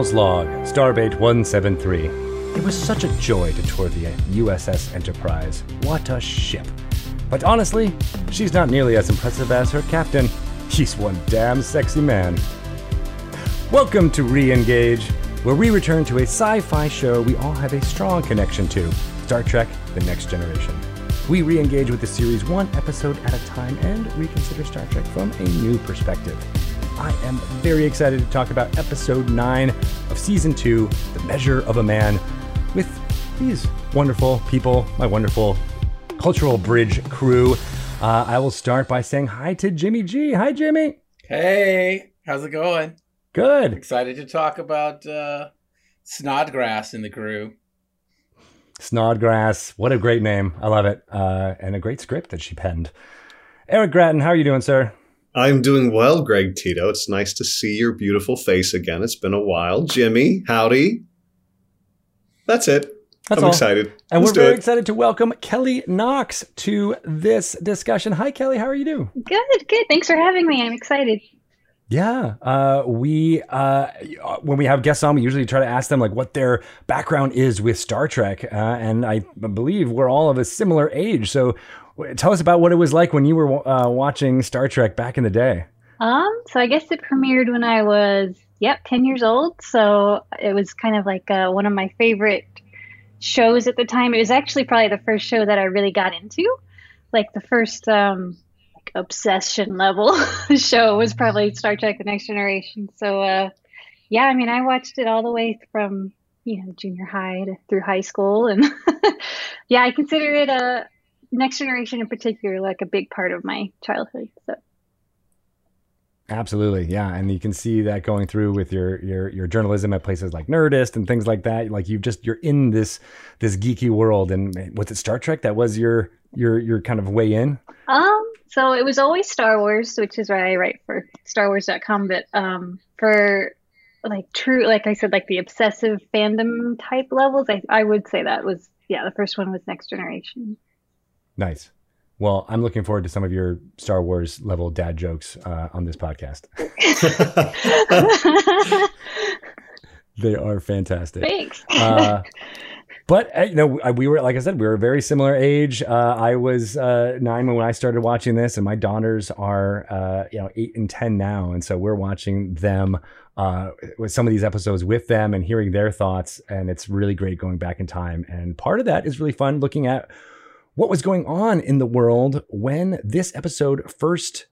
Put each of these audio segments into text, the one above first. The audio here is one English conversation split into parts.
Log, Starbase 173. It was such a joy to tour the USS Enterprise. What a ship. But honestly, she's not nearly as impressive as her captain. He's one damn sexy man. Welcome to Re Engage, where we return to a sci fi show we all have a strong connection to Star Trek The Next Generation. We re engage with the series one episode at a time and reconsider Star Trek from a new perspective. I am very excited to talk about episode 9 of season 2, The Measure of a Man, with these wonderful people, my wonderful Cultural Bridge crew. Uh, I will start by saying hi to Jimmy G. Hi, Jimmy. Hey, how's it going? Good. Excited to talk about uh, Snodgrass in the crew. Snodgrass. What a great name. I love it. Uh, and a great script that she penned. Eric Grattan, how are you doing, sir? I'm doing well, Greg Tito. It's nice to see your beautiful face again. It's been a while. Jimmy, howdy. That's it. That's I'm all. excited. And Let's we're very it. excited to welcome Kelly Knox to this discussion. Hi, Kelly. How are you doing? Good, good. Thanks for having me. I'm excited. Yeah, uh, we uh, when we have guests on, we usually try to ask them like what their background is with Star Trek, uh, and I believe we're all of a similar age. So, tell us about what it was like when you were uh, watching Star Trek back in the day. Um, so I guess it premiered when I was yep ten years old. So it was kind of like uh, one of my favorite shows at the time. It was actually probably the first show that I really got into, like the first. Um, obsession level show was probably Star Trek: The Next Generation. So, uh, yeah, I mean, I watched it all the way from you know junior high to through high school, and yeah, I consider it a Next Generation in particular like a big part of my childhood. So. Absolutely, yeah, and you can see that going through with your your your journalism at places like Nerdist and things like that. Like you just you're in this this geeky world, and was it Star Trek that was your your your kind of way in? Um, so it was always Star Wars, which is why I write for StarWars.com. But um, for like true, like I said, like the obsessive fandom type levels, I I would say that was yeah, the first one was Next Generation. Nice. Well, I'm looking forward to some of your Star Wars level dad jokes uh, on this podcast. they are fantastic. Thanks. Uh, but uh, you know, we were like I said, we were a very similar age. Uh, I was uh, nine when I started watching this, and my daughters are uh, you know eight and ten now, and so we're watching them uh, with some of these episodes with them and hearing their thoughts, and it's really great going back in time. And part of that is really fun looking at what was going on in the world when this episode first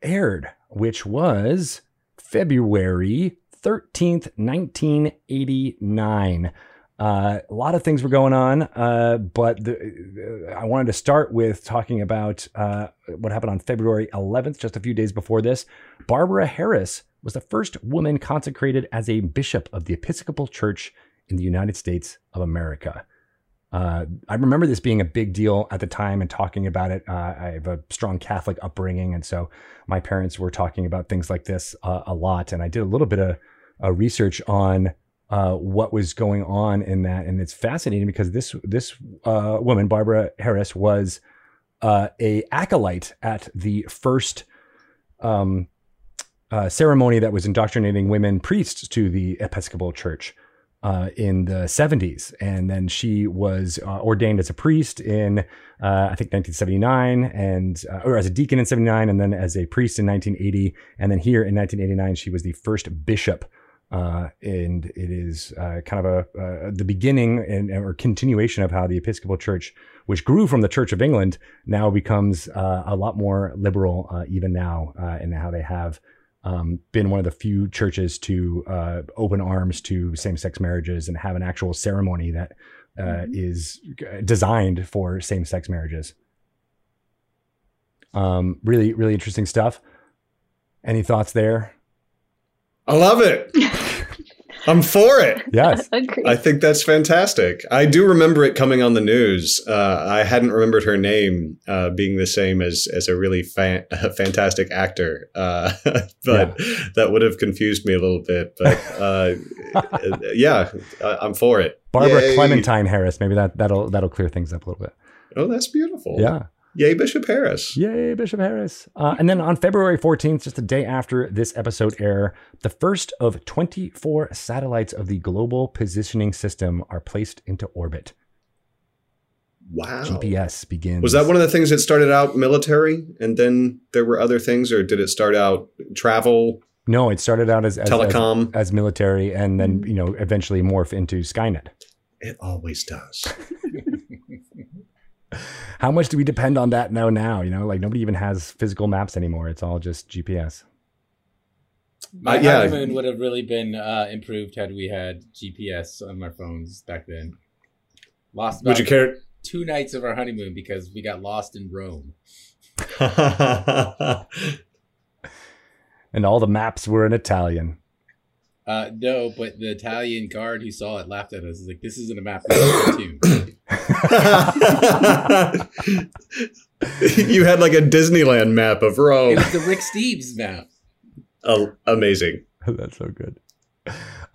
aired, which was February 13th, 1989. Uh, a lot of things were going on, uh, but the, I wanted to start with talking about uh, what happened on February 11th, just a few days before this. Barbara Harris was the first woman consecrated as a bishop of the Episcopal Church in the United States of America. Uh, I remember this being a big deal at the time and talking about it. Uh, I have a strong Catholic upbringing, and so my parents were talking about things like this uh, a lot. And I did a little bit of uh, research on uh, what was going on in that, and it's fascinating because this this uh, woman, Barbara Harris, was a acolyte at the first um, ceremony that was indoctrinating women priests to the Episcopal Church uh, in the 70s. And then she was uh, ordained as a priest in, uh, I think, 1979, and uh, or as a deacon in 79, and then as a priest in 1980. And then here in 1989, she was the first bishop. Uh, and it is uh, kind of a the beginning and or continuation of how the Episcopal Church, which grew from the Church of England, now becomes a lot more liberal even now, in how they have um, been one of the few churches to uh, open arms to same-sex marriages and have an actual ceremony that uh, mm-hmm. is designed for same-sex marriages. Um, really, really interesting stuff. Any thoughts there? I love it. I'm for it. Yes. I think that's fantastic. I do remember it coming on the news. Uh, I hadn't remembered her name uh, being the same as as a really fan- a fantastic actor, uh, but yeah. that would have confused me a little bit. But uh, yeah, I'm for it. Barbara Yay. Clementine Harris. Maybe that that'll that'll clear things up a little bit. Oh, that's beautiful. Yeah. Yay, Bishop Harris. Yay, Bishop Harris. Uh, and then on February 14th, just a day after this episode air, the first of 24 satellites of the Global Positioning System are placed into orbit. Wow. GPS begins. Was that one of the things that started out military and then there were other things, or did it start out travel, No, it started out as, as telecom? as, as military and then, you know, eventually morph into Skynet. it always does. How much do we depend on that now? Now, you know, like nobody even has physical maps anymore. It's all just GPS. My Uh, yeah. honeymoon would have really been uh, improved had we had GPS on our phones back then. Lost Would you care? two nights of our honeymoon because we got lost in Rome. And all the maps were in Italian. Uh, no, but the Italian guard who saw it laughed at us. He's like, "This isn't a map for cartoon." you had like a Disneyland map of Rome. it was the Rick Steves map. Oh, amazing. That's so good.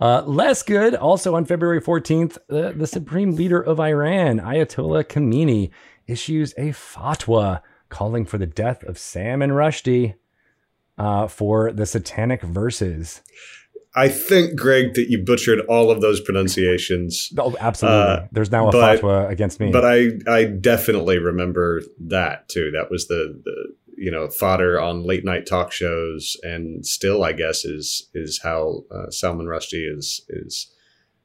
Uh, less good. Also on February 14th, uh, the supreme leader of Iran, Ayatollah Khamenei, issues a fatwa calling for the death of Sam and Rushdie uh, for the satanic verses. I think, Greg, that you butchered all of those pronunciations, Oh, absolutely. Uh, There's now a but- fatwa against me. but I I definitely remember that too. That was the the you know fodder on late night talk shows, and still, I guess, is is how uh, Salman Rushdie is is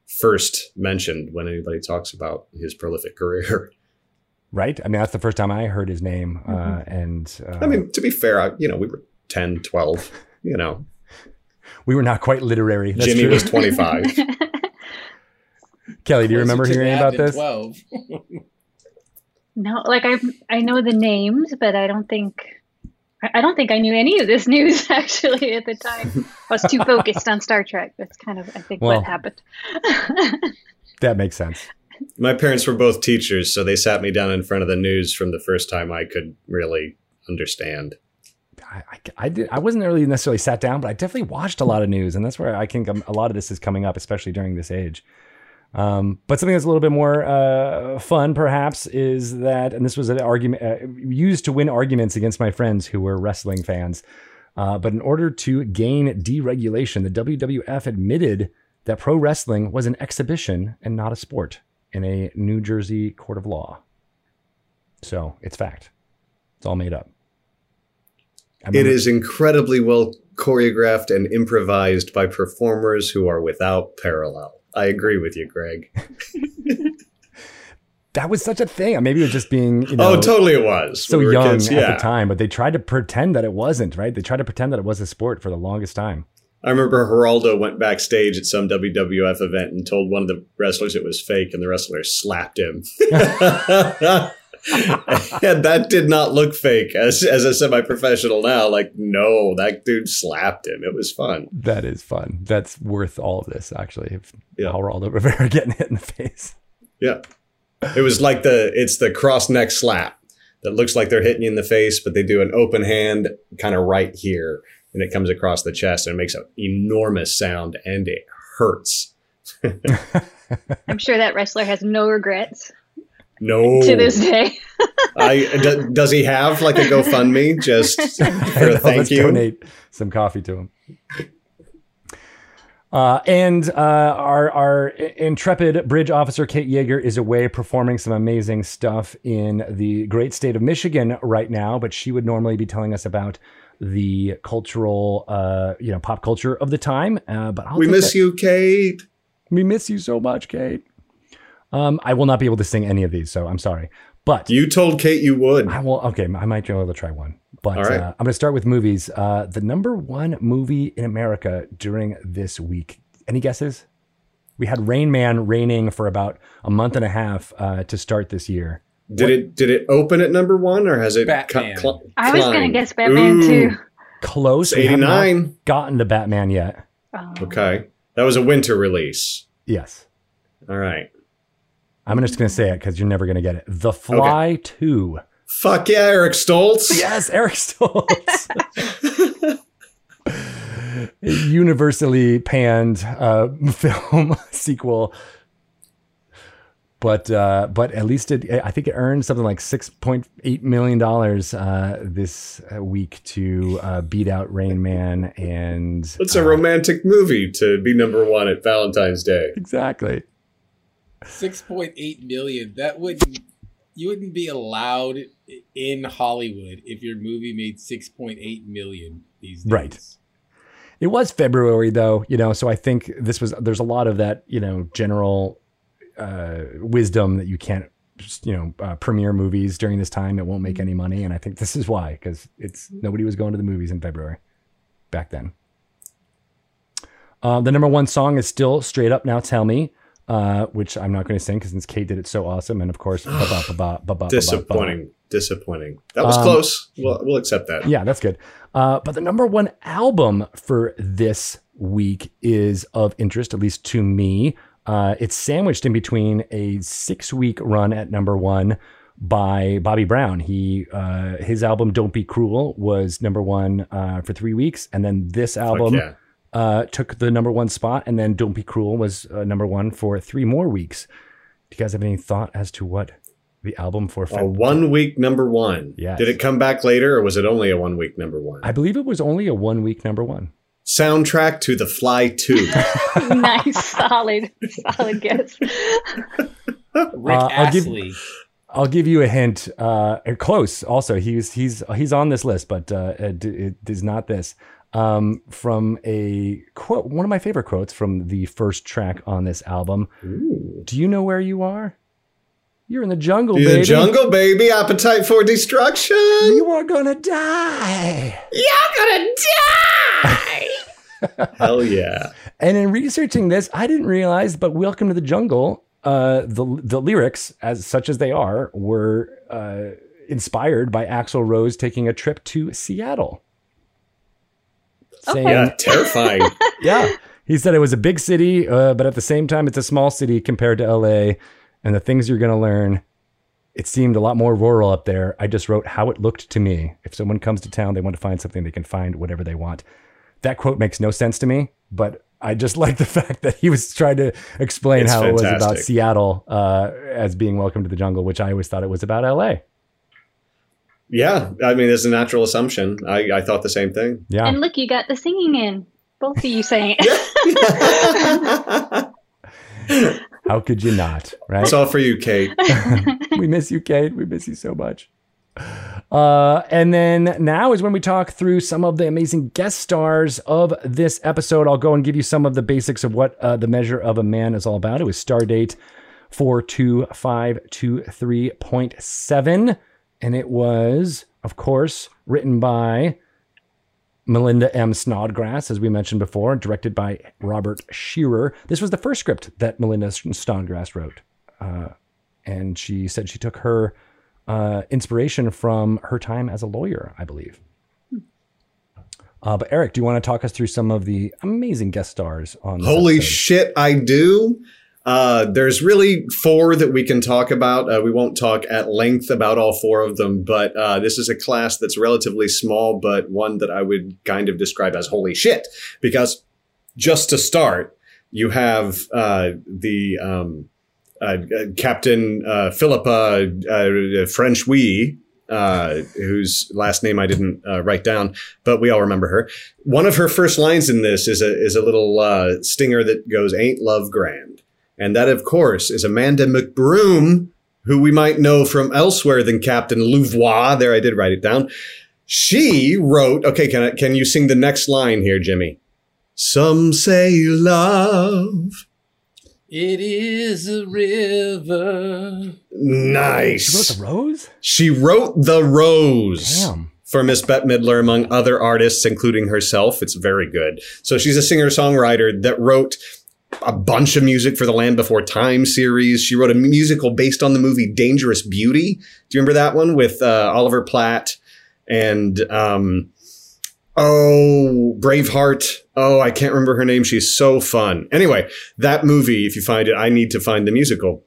first mentioned when anybody talks about his prolific career. right? I mean, that's the first time I heard his name. Uh, Mm-hmm. and uh, I mean, to be fair, I, you know, we were 10, 12, you know, we were not quite literary. That's Jimmy true. was 25. Kelly, do you remember hearing about this? Twelve. no, like I I know the names, but I don't think I I don't think I knew any of this news actually at the time. I was too focused on Star Trek. That's kind of I think Well- what happened. That makes sense. My parents were both teachers, so they sat me down in front of the news from the first time I could really understand. I, I, did. I wasn't really necessarily sat down, but I definitely watched a lot of news, and that's where I think um, a lot of this is coming up, especially during this age. Um, but something that's a little bit more uh, fun, perhaps, is that, and this was an argument uh, used to win arguments against my friends who were wrestling fans. Uh, but in order to gain deregulation, the WWF admitted that pro wrestling was an exhibition and not a sport in a New Jersey court of law. So it's fact. It's all made up. It is incredibly well choreographed and improvised by performers who are without parallel. I agree with you, Greg. that was such a thing. Maybe it was just being, you oh, know, oh, totally it was. so We young kids, at the time, but they tried to pretend that it wasn't, right? They tried to pretend that it was a sport for the longest time. I remember Geraldo went backstage at some WWF event and told one of the wrestlers it was fake, and the wrestler slapped him. and that did not look fake as as a semi-professional now. Like, no, that dude slapped him. It was fun. That is fun. That's worth all of this, actually. If Yeah. Geraldo Rivera getting hit in the face. Yeah. It was like the it's the cross neck slap that looks like they're hitting you in the face, but they do an open hand kind of right here, and it comes across the chest and it makes an enormous sound and it hurts. I'm sure that wrestler has no regrets No, to this day. I d- does he have like a GoFundMe just for a thank you? donate some coffee to him. Uh, and uh, our our intrepid bridge officer Kate Yeager is away performing some amazing stuff in the great state of Michigan right now. But she would normally be telling us about the cultural, uh, you know, pop culture of the time. Uh, but I'll We miss that- you, Kate. We miss you so much, Kate. Um, I will not be able to sing any of these, so I'm sorry. But You told Kate you would. I will. Okay, I might be able to try one. But All right. uh, I'm going to start with movies. Uh, the number one movie in America during this week. Any guesses? We had Rain Man reigning for about a month and a half uh, to start this year. Did it did it open at number one or has it Batman. cl- I was gonna guess Batman Ooh, too. Close. It's We have not 89. gotten to Batman yet. Oh. Okay. That was a winter release. Yes. All right. I'm just going to say it because you're never going to get it. The Fly 2. Fuck yeah, Eric Stoltz. Yes, Eric Stoltz. Universally panned uh, film sequel. but uh, but at least it I think it earned something like six point eight million dollars uh, this uh, week to uh, beat out Rain Man and It's a uh, romantic movie to be number one at Valentine's Day. exactly. Six point eight million. That wouldn't you wouldn't be allowed in Hollywood if your movie made six point eight million these days. Right. It was February though, you know, so I think this was there's a lot of that, you know, general uh, wisdom that you can't just, you know, uh, premiere movies during this time. It won't make any money, and I think this is why because it's nobody was going to the movies in February back then. Uh, the number one song is still "Straight Up Now Tell Me," uh, which I'm not going to sing because since Kate did it so awesome, and of course. Disappointing. Disappointing. That was Um, close. We'll, we'll accept that. Yeah, that's good. Uh, but the number one album for this week is of interest, at least to me. Uh, it's sandwiched in between a six week run at number one by Bobby Brown. He uh, his album "Don't Be Cruel" was number one uh, for three weeks, and then this album yeah. Uh, took the number one spot, and then "Don't Be Cruel" was uh, number one for three more weeks. Do you guys have any thought as to what the album for? A Feb- one week number one. Yes. Did it come back later or was it only a one week number one? I believe it was only a one week number one. Soundtrack to The Fly 2. nice, solid, solid guess. Rick Uh, I'll give- I'll give you a hint. Uh, close. Also, he's he's he's on this list, but uh, it, it is not this. Um, from a quote, one of my favorite quotes from the first track on this album. Ooh. Do you know where you are? You're in the jungle, The baby. The jungle, baby. Appetite for destruction. You are gonna die. You're gonna die. Hell yeah. And in researching this, I didn't realize, but "Welcome to the Jungle," uh, the the lyrics, as such as they are, were uh, inspired by Axl Rose taking a trip to Seattle. Okay. Yeah, terrifying. yeah. He said it was a big city, uh, but at the same time, it's a small city compared to LA. And the things you're going to learn, it seemed a lot more rural up there. I just wrote how it looked to me. If someone comes to town, they want to find something, they can find whatever they want. That quote makes no sense to me, but I just like the fact that he was trying to explain It's how it was about. Seattle uh, as being welcome to the jungle, which I always thought it was about LA. Yeah, I mean, it's a natural assumption. I, I thought the same thing. Yeah. And look, you got the singing in. Both of you saying it. how could you not? Right. it's all for you, Kate. we miss you, Kate. We miss you so much. Uh, and then now is when we talk through some of the amazing guest stars of this episode. I'll go and give you some of the basics of what uh, the measure of a man is all about. It was Stardate 42523.7. And it was, of course, written by Melinda M. Snodgrass, as we mentioned before, directed by Robert Scheerer. This was the first script that Melinda Snodgrass wrote. Uh, and she said she took her uh, inspiration from her time as a lawyer, I believe. Uh, but Eric, do you want to talk us through some of the amazing guest stars on? This Holy episode? shit, I do. Uh, there's really four that we can talk about. Uh, we won't talk at length about all four of them, but uh, this is a class that's relatively small, but one that I would kind of describe as holy shit. Because just to start, you have uh, the um, uh, uh, Captain Philippa French Wee, whose last name I didn't write down, but we all remember her. One of her first lines in this is a is a little stinger that goes, "Ain't love grand," and that, of course, is Amanda McBroom, who we might know from elsewhere than Captain Louvois. There, I did write it down. She wrote. Okay, can I, can you sing the next line here, Jimmy? Some say love. It is a river. Nice. She wrote the Rose. She wrote The Rose Damn. for Miss Bette Midler, among other artists, including herself. It's very good. So she's a singer songwriter that wrote a bunch of music for the Land Before Time series. She wrote a musical based on the movie Dangerous Beauty. Do you remember that one with uh, Oliver Platt and um, oh Braveheart? Oh, I can't remember her name. She's so fun. Anyway, that movie, if you find it, I need to find the musical.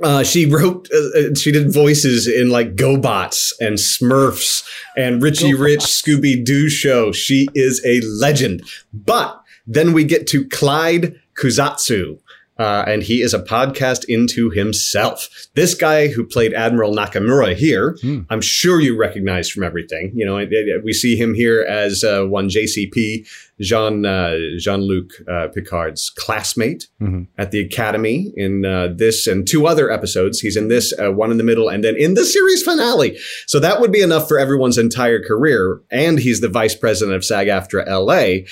Uh, she wrote, uh, uh, she did voices in like GoBots and Smurfs and Richie Rich Scooby Doo show. She is a legend. But then we get to Clyde Kusatsu. Uh, and he is a podcast into himself. This guy who played Admiral Nakamura here, Hmm. I'm sure you recognize from everything. You know, it- it- we see him here as uh, one JCP, Jean uh, Jean Luc uh, Picard's classmate Mhm. at the Academy in uh, this and two other episodes. He's in this, uh, one in the middle, and then in the series finale. So that would be enough for everyone's entire career. And he's the vice president of SAG AFTRA LA.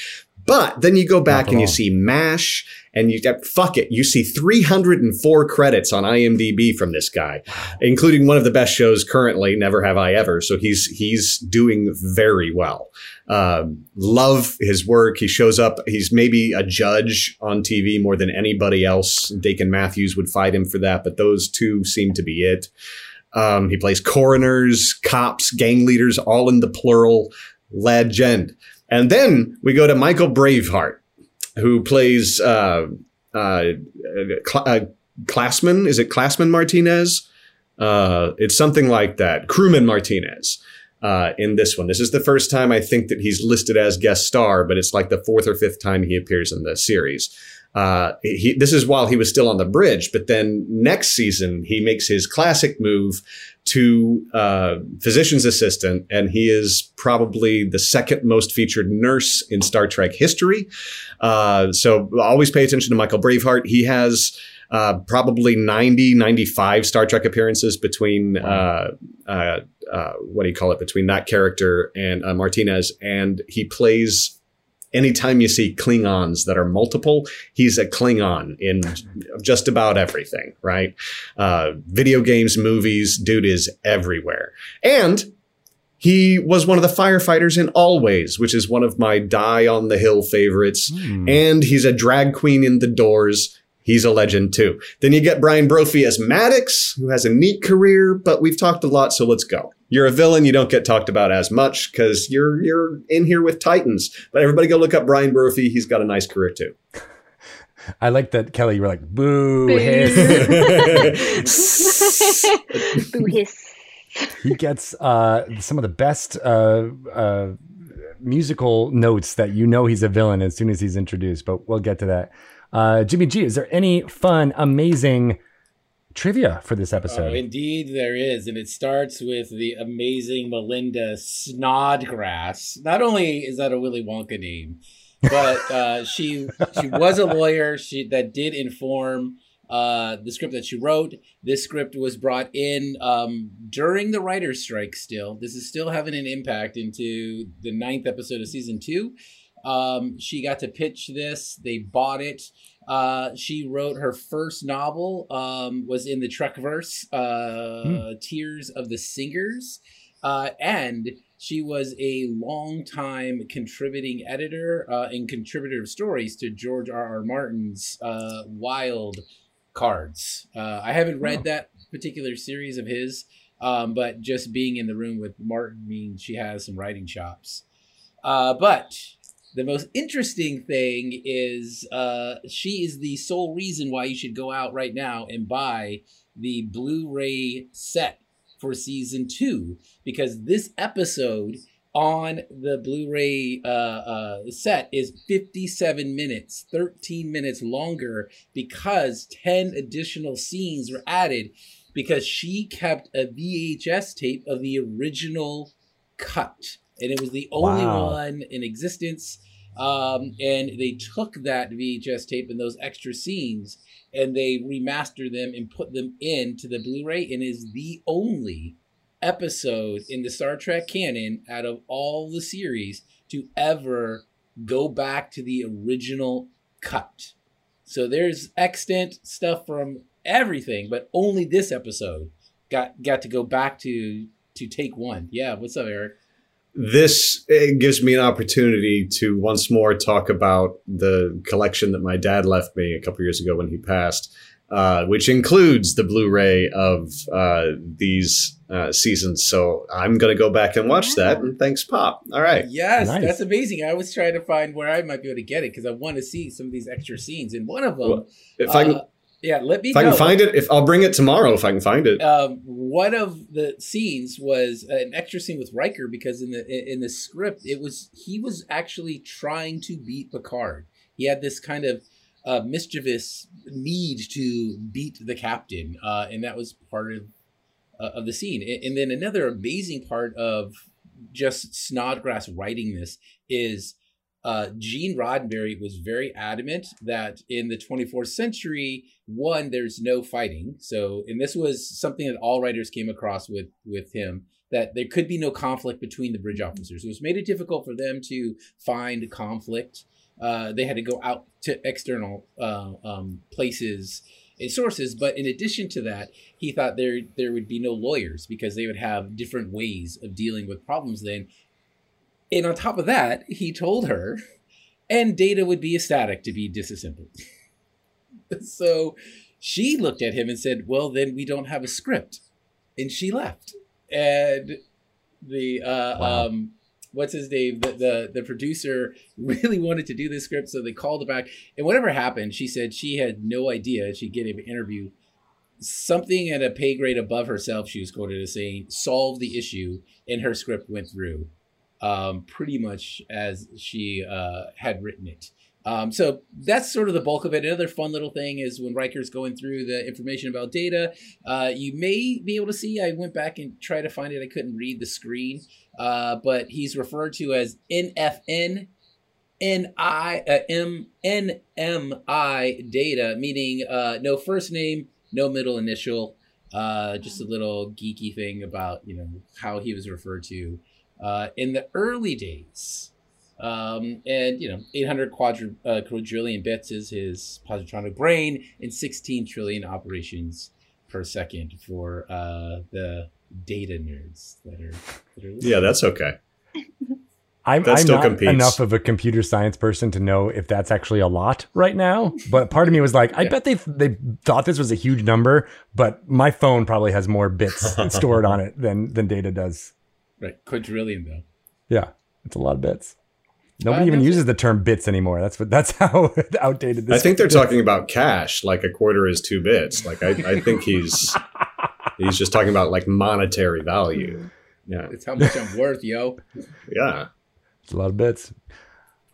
But then you go back and you see MASH, and you get fuck it. You see 304 credits on IMDb from this guy, including one of the best shows currently, Never Have I Ever. So he's he's doing very well. Um, love his work. He shows up. He's maybe a judge on TV more than anybody else. Dakin Matthews would fight him for that, but those two seem to be it. Um, he plays coroners, cops, gang leaders, all in the plural. Legend. And then we go to Michael Braveheart, who plays uh, uh, Cl- uh, Classman. Is it Classman Martinez? Uh, it's something like that. Crewman Martinez uh, in this one. This is the first time I think that he's listed as guest star, but it's like the fourth or fifth time he appears in the series. Uh, he, this is while he was still on the bridge, but then next season he makes his classic move to uh, physician's assistant, and he is probably the second most featured nurse in Star Trek history. Uh, so always pay attention to Michael Braveheart. He has uh, probably 90, 95 Star Trek appearances between, uh, uh, uh, what do you call it, between that character and uh, Martinez. And he plays, anytime you see Klingons that are multiple, he's a Klingon in just about everything, right? Uh, video games, movies, dude is everywhere. And he was one of the firefighters in Always, which is one of my Die on the Hill favorites. Hmm. And he's a drag queen in The Doors. He's a legend too. Then you get Brian Brophy as Maddox, who has a neat career, but we've talked a lot, so let's go. You're a villain, you don't get talked about as much because you're you're in here with Titans. But everybody go look up Brian Brophy. He's got a nice career too. I like that, Kelly. You were like, boo, Boo. hiss. Boo hiss. he gets uh, some of the best uh, uh, musical notes that you know he's a villain as soon as he's introduced, but we'll get to that. Uh, Jimmy G, is there any fun, amazing trivia for this episode. Oh, episode? indeed, there is, and it starts with the amazing Melinda Snodgrass. Not only is that a Willy Wonka name, but uh, she she was a lawyer. She that did inform uh, the script that she wrote. This script was brought in um, during the writers' strike. Still, this is still having an impact into the ninth episode of season two. Um, she got to pitch this. They bought it. Uh, she wrote her first novel. Um, was in the Trekverse, uh, Tears of the Singers, uh, and she was a longtime contributing editor uh, and contributor of stories to George R. R. Martin's uh, Wild Cards. Uh, I haven't read Oh. that particular series of his, um, but just being in the room with Martin means she has some writing chops. Uh, but the most interesting thing is uh, she is the sole reason why you should go out right now and buy the Blu-ray set for season two because this episode on the Blu-ray uh, uh, set is 57 minutes, 13 minutes longer because 10 additional scenes were added because she kept a VHS tape of the original cut, and it was the only Wow. one in existence. Um, and they took that VHS tape and those extra scenes and they remastered them and put them into the Blu-ray and is the only episode in the Star Trek canon out of all the series to ever go back to the original cut. So there's extant stuff from everything, but only this episode got got to go back to to take one. Yeah, what's up, Eric? This it gives me an opportunity to once more talk about the collection that my dad left me a couple years ago when he passed, uh, which includes the Blu-ray of uh, these uh, seasons. So I'm going to go back and watch that. And thanks, Pop. All right. Yes, Nice. that's amazing. I was trying to find where I might be able to get it because I want to see some of these extra scenes. And one of them, Well, If I can, uh, yeah, let me if I can find it, if I'll bring it tomorrow if I can find it. um, one of the scenes was an extra scene with Riker because in the in the script it was he was actually trying to beat Picard. He had this kind of uh, mischievous need to beat the captain, uh, and that was part of uh, of the scene. And, and then another amazing part of just Snodgrass writing this is uh, Gene Roddenberry was very adamant that in the 24th century, one, there's no fighting. So, and this was something that all writers came across with with him that there could be no conflict between the bridge officers. It was made it difficult for them to find conflict. Uh, they had to go out to external uh, um, places and sources. But in addition to that, he thought there there would be no lawyers because they would have different ways of dealing with problems. Then and on top of that, he told her, and data would be ecstatic to be disassembled. so she looked at him and said, Well, then we don't have a script. And she left. And the, uh, wow. um, what's his name? The, the, the producer really wanted to do this script, so they called it back. And whatever happened, she said she had no idea she'd get an interview. Something at a pay grade above herself, she was quoted as saying, solved the issue, and her script went through um, pretty much as she uh, had written it. Um, so that's sort of the bulk of it. Another fun little thing is when Riker's going through the information about data, uh, you may be able to see. I went back and tried to find it. I couldn't read the screen, uh, but he's referred to as NFN. N I uh, M N M I data, meaning uh, no first name, no middle initial. Uh, just a little geeky thing about you know how he was referred to uh, in the early days. Um, and you know, 800 quadri- uh, quadrillion bits is his positronic brain, and 16 trillion operations per second for uh, the data nerds that are. That are yeah, that's okay. I'm, that I'm not competes. enough of a computer science person to know if that's actually a lot right now. But part of me was like, I yeah. bet they they thought this was a huge number, but my phone probably has more bits stored on it than than data does. Right, quadrillion though. Yeah, it's a lot of bits. Nobody uh, even uses the term bits anymore. That's what. That's how outdated. this I think they're is. talking about cash, like a quarter is two bits. Like I, I think he's he's just talking about like monetary value. Yeah, it's how much I'm worth, yo. Yeah, it's a lot of bits.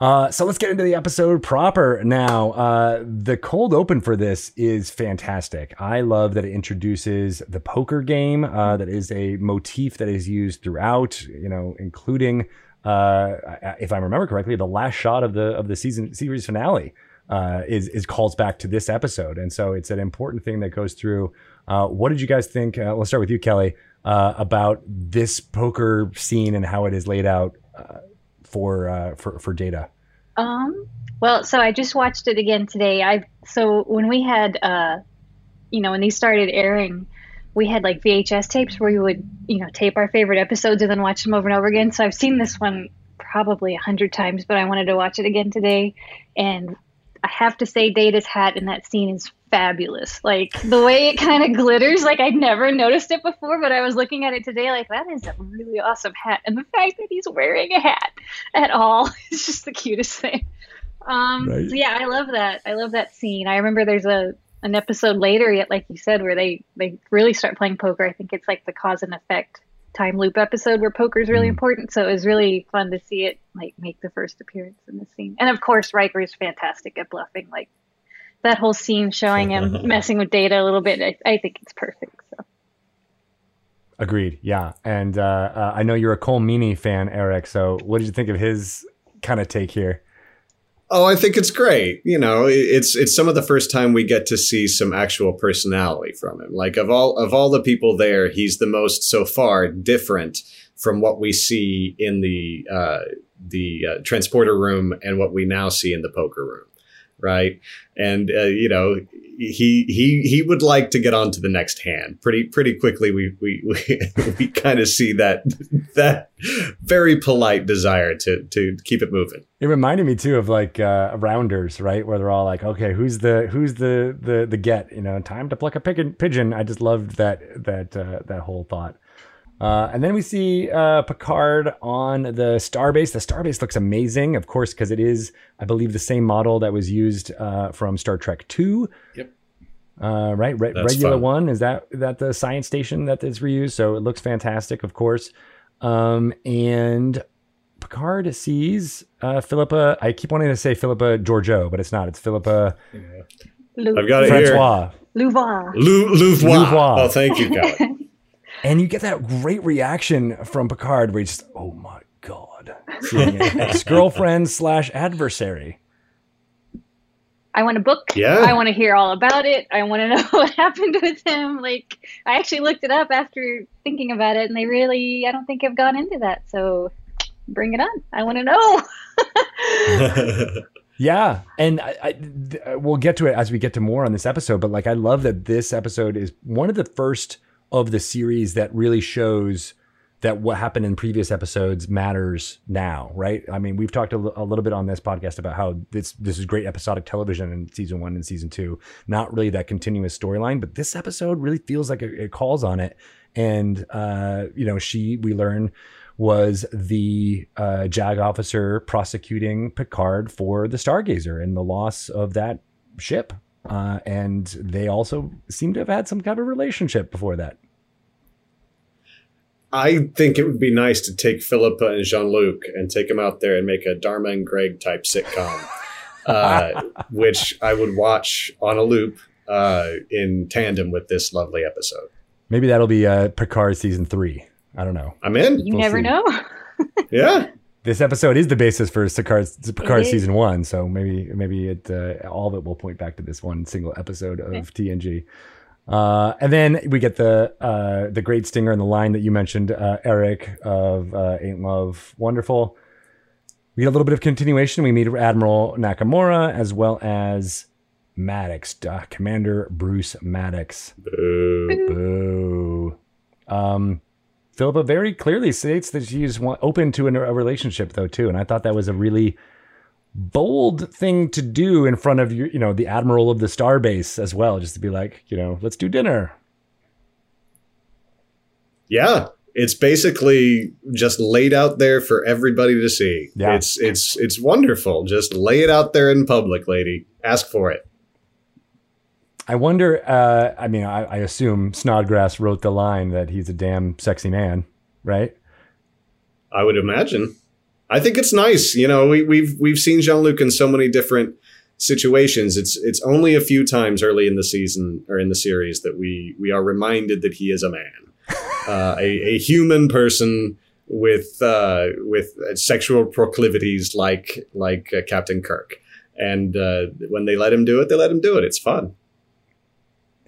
Uh, so let's get into the episode proper now. Uh, the cold open for this is fantastic. I love that it introduces the poker game. Uh, that is a motif that is used throughout. You know, including, uh, if I remember correctly, the last shot of the of the season series finale uh, is is calls back to this episode, and so it's an important thing that goes through. Uh, what did you guys think? let's start with you, Kelly, about this poker scene and how it is laid out for uh, for for data? Um. Well, so I just watched it again today. I so when we had, uh, you know, when these started airing, we had like VHS tapes where we would, you know, tape our favorite episodes and then watch them over and over again. So I've seen this one probably a hundred times, but I wanted to watch it again today. And I have to say, Data's hat in that scene is fabulous. Like the way it kind of glitters, like I'd never noticed it before, but I was looking at it today, like that is a really awesome hat. And the fact that he's wearing a hat at all is just the cutest thing. Um, right. so yeah, I love that. I love that scene. I remember there's a an episode later, yet like you said, where they they really start playing poker. I think it's like the cause and effect time loop episode where poker is really mm. important. So it was really fun to see it like make the first appearance in the scene. And of course, Riker is fantastic at bluffing. Like that whole scene showing him messing with data a little bit, I, I think it's perfect. So. Agreed. Yeah, and uh, uh, I know you're a Colm Meaney fan, Eric. So what did you think of his kind of take here? Oh, I think it's great. You know, it's it's some of the first time we get to see some actual personality from him. Like of all of all the people there, he's the most so far different from what we see in the uh, the uh, transporter room and what we now see in the poker room, right? And uh, you know, he he he would like to get on to the next hand pretty pretty quickly. We we we, we kind of see that that very polite desire to to keep it moving. It reminded me too of like uh, Rounders, right, where they're all like, okay, who's the who's the the the get? You know, time to pluck a pigeon. I just loved that that uh, that whole thought. Uh, and then we see uh, Picard on the Starbase. The Starbase looks amazing, of course, because it is, I believe, the same model that was used uh, from Star Trek Two. Yep. Uh, right, Re- regular fun. one is that that the science station that is reused. So it looks fantastic, of course. Um, and Picard sees uh, Philippa. I keep wanting to say Philippa Georgiou, but it's not. It's Philippa Lou- I've got it here. Francois. Louvois. Lou, Louvois. Louvois. Oh, thank you, Colin. And you get that great reaction from Picard where he's just, oh my God. Ex girlfriend slash adversary. I want a book. Yeah. I want to hear all about it. I want to know what happened with him. Like, I actually looked it up after thinking about it, and they really, I don't think have gone into that. So bring it on. I want to know. Yeah, and I, I, th- uh, we'll get to it as we get to more on this episode. But like, I love that this episode is one of the first of the series that really shows that what happened in previous episodes matters now, right? I mean, we've talked a, little bit on this podcast about how this this is great episodic television in season one and season two, not really that continuous storyline, but this episode really feels like it, it calls on it. And uh, you know, she we learn was the uh, JAG officer prosecuting Picard for the Stargazer and the loss of that ship. Uh, and they also seem to have had some kind of relationship before that. I think it would be nice to take Philippa and Jean Luc and take them out there and make a Dharma and Greg type sitcom, uh, which I would watch on a loop uh, in tandem with this lovely episode. Maybe that'll be uh, Picard season three. I don't know. I'm in. You We'll never see. know. Yeah. This episode is the basis for Picard, Picard season one, so maybe maybe it uh, all of it will point back to this one single episode of TNG. Uh, and then we get the uh, the great stinger and the line that you mentioned, uh, Eric of uh, Ain't Love Wonderful. We get a little bit of continuation. We meet Admiral Nakamura as well as Maddox, Commander Bruce Maddox. Boo. Boo. Um, Philippa very clearly states that she's open to a relationship, though, too. And I thought that was a really bold thing to do in front of your, you know, the admiral of the starbase as well, just to be like, you know, let's do dinner. Yeah. It's basically just laid out there for everybody to see. Yeah. It's it's it's wonderful. Just lay it out there in public, lady. Ask for it. I wonder. Uh, I mean, I, I assume Snodgrass wrote the line that he's a damn sexy man, right? I would imagine. I think it's nice. You know, we, we've we've seen Jean Luc in so many different situations. It's it's only a few times early in the season or in the series that we we are reminded that he is a man, uh, a a human person with uh, with sexual proclivities like like uh, Captain Kirk. And uh, when they let him do it, they let him do it. It's fun.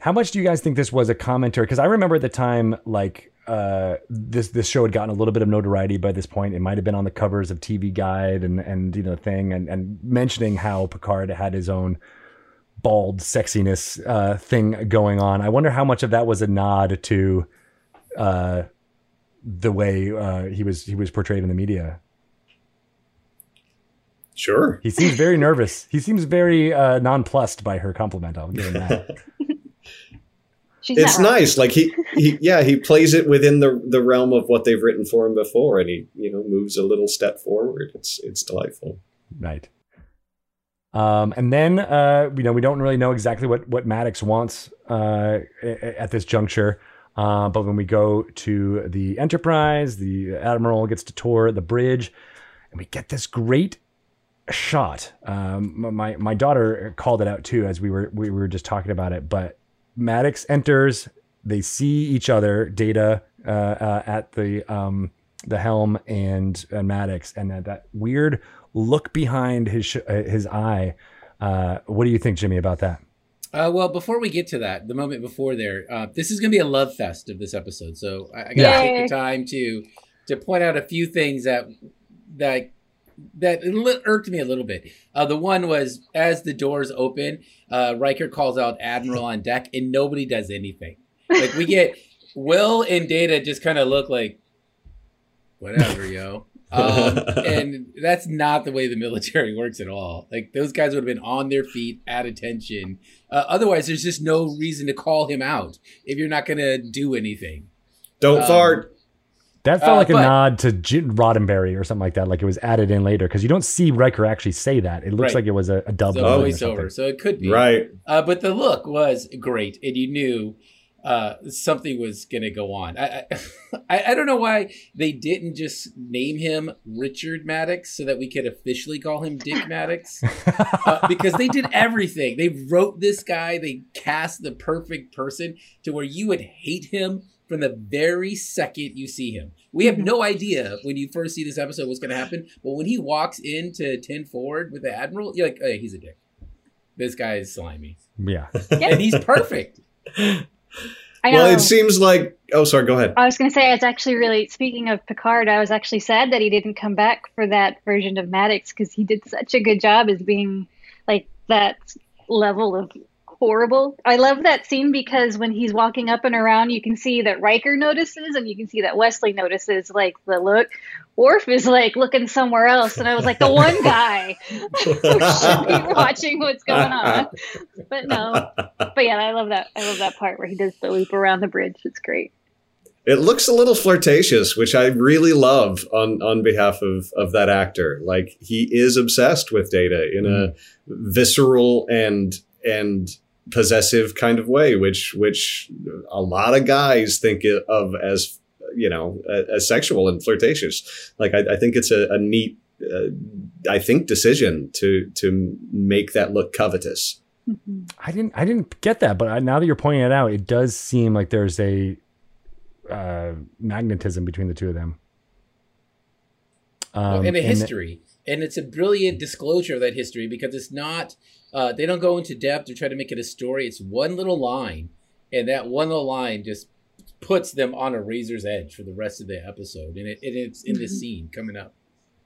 How much do you guys think this was a commentary? Because I remember at the time, like uh, this this show had gotten a little bit of notoriety by this point. It might have been on the covers of TV Guide and and you know thing, and and mentioning how Picard had his own bald sexiness uh, thing going on. I wonder how much of that was a nod to uh, the way uh, he was he was portrayed in the media. Sure. He seems very nervous. He seems very uh, nonplussed by her compliment. I'll give him that. She's it's nice. Like he, he, yeah, he plays it within the the realm of what they've written for him before, and he, you know, moves a little step forward. It's it's delightful. Right. Um, and then uh, you know we don't really know exactly what what Maddox wants uh, at this juncture. Uh, but when we go to the Enterprise, the Admiral gets to tour the bridge, and we get this great shot. Um, my my daughter called it out too as we were we were just talking about it. But Maddox enters. They see each other, Data uh, uh, at the um, the helm, and, and Maddox, and that, that weird look behind his sh- uh, his eye. Uh, what do you think, Jimmy, about that? Uh, well, before we get to that, the moment before there, uh, this is going to be a love fest of this episode. So I, I got to take the time to to point out a few things that that that it irked me a little bit. Uh, the one was as the doors open, uh, Riker calls out Admiral on deck, and nobody does anything. Like we get Will and Data just kind of look like whatever, yo. Um, and that's not the way the military works at all. Like those guys would have been on their feet, at attention. Uh, otherwise, there's just no reason to call him out if you're not going to do anything. Don't Um, fart. That felt Uh, like a but- nod to J- Roddenberry or something like that. Like it was added in later because you don't see Riker actually say that. It looks Right. like it was a, a dub. So line always over. So it could be Right. Uh, but the look was great, and you knew uh, something was going to go on. I, I I don't know why they didn't just name him Richard Maddox so that we could officially call him Dick Maddox, uh, because they did everything. They wrote this guy, they cast the perfect person to where you would hate him from the very second you see him. We have mm-hmm. no idea when you first see this episode what's going to happen, but when he walks into 10 forward with the Admiral, you're like, oh, yeah, he's a dick. This guy is slimy. Yeah. And he's perfect. I well, it seems like. Oh, sorry. Go ahead. I was going to say, it's actually really, speaking of Picard, I was actually sad that he didn't come back for that version of Maddox because he did such a good job as being like that level of horrible. I love that scene because when he's walking up and around, you can see that Riker notices and you can see that Wesley notices like the look. Worf is like looking somewhere else. And I was like, the one guy who should be watching what's going on. But no. But yeah, I love that. I love that part where he does the loop around the bridge. It's great. It looks a little flirtatious, which I really love on on behalf of of that actor. Like he is obsessed with Data in a mm-hmm. visceral and and possessive kind of way, which which a lot of guys think of as you know as sexual and flirtatious. Like I, I think it's a, a neat, uh, I think decision to to make that look covetous. I didn't I didn't get that, but I, now that you're pointing it out, it does seem like there's a uh, magnetism between the two of them. Um, and a and- history. And it's a brilliant disclosure of that history because it's not, uh, they don't go into depth or try to make it a story. It's one little line. And that one little line just puts them on a razor's edge for the rest of the episode. And, it, and it's in this scene coming up.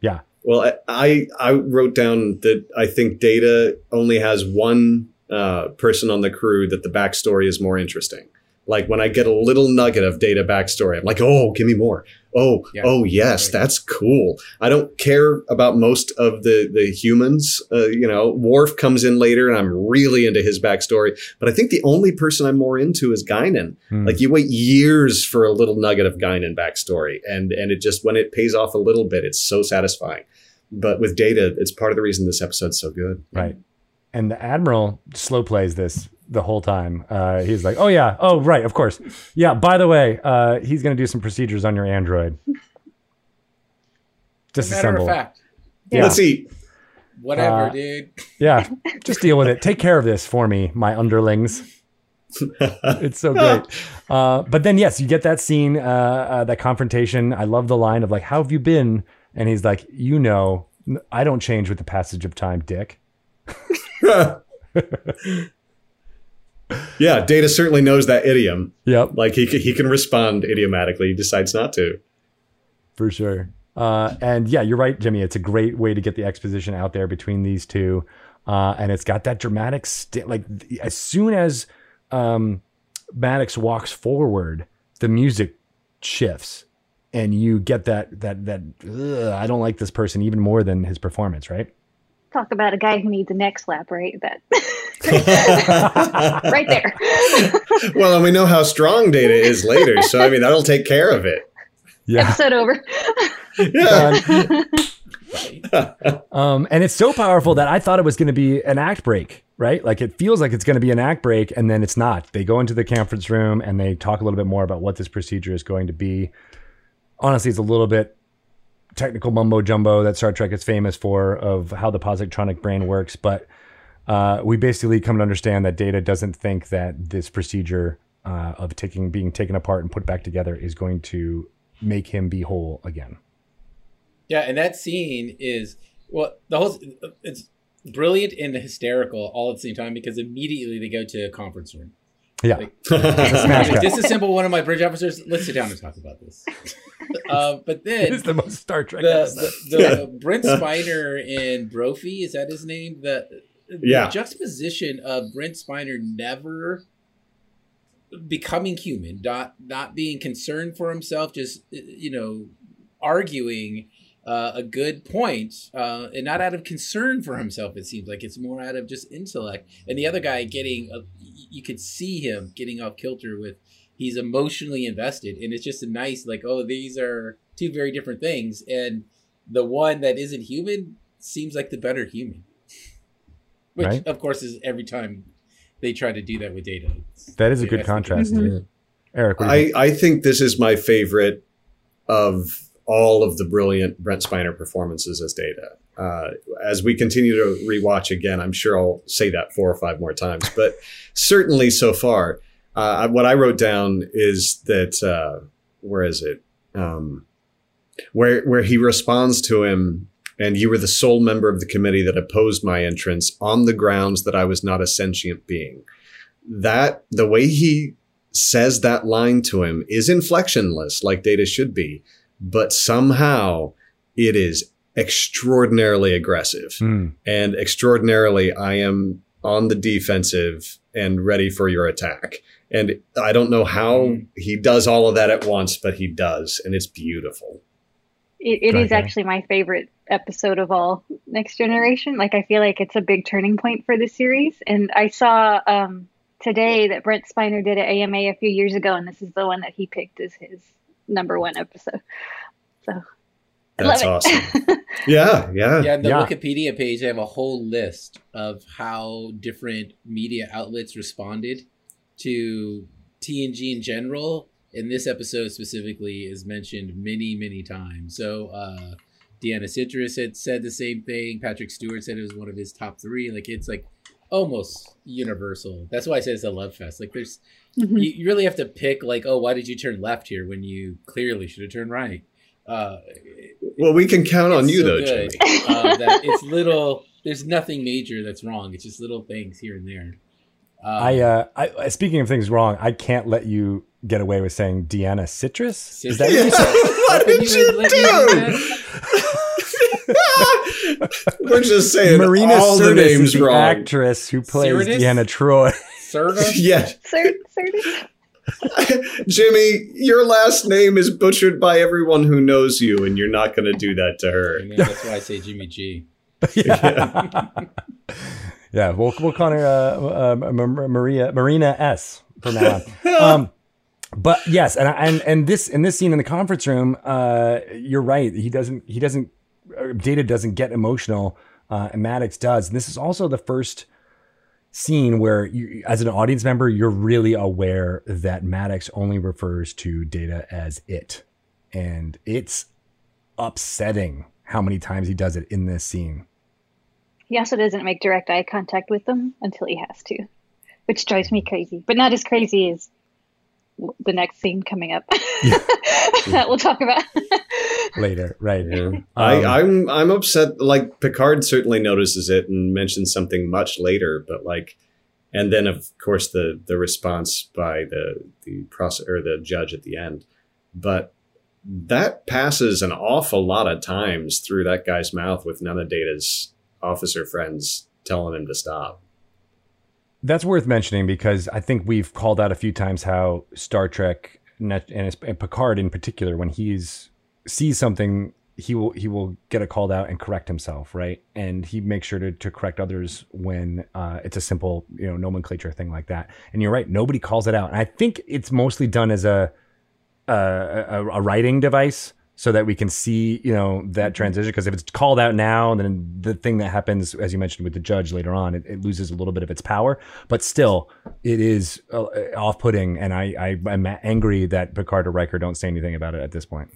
yeah, Well, I, I I wrote down that I think Data only has one uh, person on the crew that the backstory is more interesting. Like when I get a little nugget of Data backstory, I'm like, oh, give me more. Oh, Yeah. oh, yes, that's cool. I don't care about most of the the humans. Uh, you know, Worf comes in later, and I'm really into his backstory. But I think the only person I'm more into is Guinan. Hmm. Like you wait years for a little nugget of Guinan backstory, and and it just when it pays off a little bit, it's so satisfying. But with Data, it's part of the reason this episode's so good. right. And the admiral slow plays this the whole time. Uh, he's like, "Oh yeah, oh right, of course, yeah. By the way, uh, he's going to do some procedures on your android. As a matter Disassemble. of fact, Yeah. Let's see. whatever, Uh, dude. Yeah, just deal with it. Take care of this for me, my underlings. it's so great. Uh, but then, yes, you get that scene, uh, uh, that confrontation. I love the line of like, "How have you been?" And he's like, "You know, I don't change with the passage of time, Dick." yeah, Data certainly knows that idiom. Yep, Like he can, he can respond idiomatically. He decides not to. for sure. Uh, and yeah, you're right, Jimmy. It's a great way to get the exposition out there between these two, uh, and it's got that dramatic st- like as soon as um, Maddox walks forward, the music shifts, and you get that that that "Ugh, I don't like this person even more than his performance, right? Talk about a guy who needs a neck slap, right? That right there. well, and we know how strong Data is later, so I mean that'll take care of it. Yeah. Episode over. Yeah. Um, and it's so powerful that I thought it was going to be an act break, right? Like it feels like it's going to be an act break, and then it's not. They go into the conference room and they talk a little bit more about what this procedure is going to be. Honestly, it's a little bit technical mumbo jumbo that Star Trek is famous for of how the positronic brain works, but uh, we basically come to understand that Data doesn't think that this procedure uh, of taking being taken apart and put back together is going to make him be whole again. Yeah, and that scene is well, the whole it's brilliant and hysterical all at the same time because immediately they go to a conference room. Yeah. Like, Smash cut. disassemble one of my bridge officers. Let's sit down and talk about this. uh, but then is the most Star Trek the, episode. the, the Brent Spiner and Brophy is that his name? The, the Yeah. juxtaposition of Brent Spiner never becoming human, not not being concerned for himself, just you know arguing uh, a good point, uh, and not out of concern for himself. It seems like it's more out of just intellect. And the other guy getting, uh, y- you could see him getting off kilter with. He's emotionally invested, and it's just a nice like, oh, these are two very different things, and the one that isn't human seems like the better human. Which, Right. of course, is every time they try to do that with data. It's- That is a good has to be- contrast. Mhm. Eric, what do you think? I, I think this is my favorite of all of the brilliant Brent Spiner performances as Data. Uh, as we continue to rewatch again, I'm sure I'll say that four or five more times, but certainly so far, uh, what I wrote down is that uh, where is it? Um, where where he responds to him, and you were the sole member of the committee that opposed my entrance on the grounds that I was not a sentient being. That the way he says that line to him is inflectionless, like Data should be, but somehow it is extraordinarily aggressive Hmm. and extraordinarily I am on the defensive and ready for your attack. And I don't know how he does all of that at once, but he does, and it's beautiful. It, it Go is actually my favorite episode of all Next Generation. Like I feel like it's a big turning point for the series. And I saw um, today that Brent Spiner did an AMA a few years ago, and this is the one that he picked as his number one episode. So That's awesome. Yeah, yeah. Yeah, the Yeah. Wikipedia page, they have a whole list of how different media outlets responded to TNG in general. And this episode specifically is mentioned many, many times. So, uh, Deanna Citrus had said the same thing. Patrick Stewart said it was one of his top three. Like, it's like almost universal. That's why I say it's a love fest. Like, there's, Mhm. you, you really have to pick, like, oh, why did you turn left here when you clearly should have turned right? Uh, Well, we can count on you, so though, good, uh, that it's little. There's nothing major that's wrong. It's just little things here and there. Um, I, uh, I, speaking of things wrong, I can't let you get away with saying Deanna Citrus. Is that what you said? what How did can you let me do do? We're just saying Marina all the names is the wrong. actress who plays Sirtis? Deanna Troy. Serta? yeah, Sir, Sir, Jimmy, your last name is butchered by everyone who knows you, and you're not going to do that to her. And then that's why I say Jimmy G. yeah. yeah, we'll we'll call her uh, uh, Maria Marina S from now on. Um, but yes, and and and this in this scene in the conference room, uh, you're right. He doesn't he doesn't uh, Data doesn't get emotional, uh, and Maddox does. And this is also the first scene where you, as an audience member, you're really aware that Maddox only refers to Data as it, and it's upsetting how many times he does it in this scene. He also doesn't make direct eye contact with them until he has to, which drives me crazy. But not as crazy as the next scene coming up that we'll talk about. later, right? I, Um, I'm I'm upset. Like Picard certainly notices it and mentions something much later, but like, and then of course the the response by the the process or the judge at the end, but that passes an awful lot of times through that guy's mouth with none of Data's officer friends telling him to stop. That's worth mentioning because I think we've called out a few times how Star Trek and, Picard in particular, when he's sees something, he will he will get it called out and correct himself, right? And he makes sure to, to correct others when uh, it's a simple you know nomenclature thing like that. And you're right, nobody calls it out. And I think it's mostly done as a a, a, a writing device so that we can see you know that transition because if it's called out now then the thing that happens as you mentioned with the judge later on it, it loses a little bit of its power but still it is uh, off-putting and I, I i'm angry that picard or Riker don't say anything about it at this point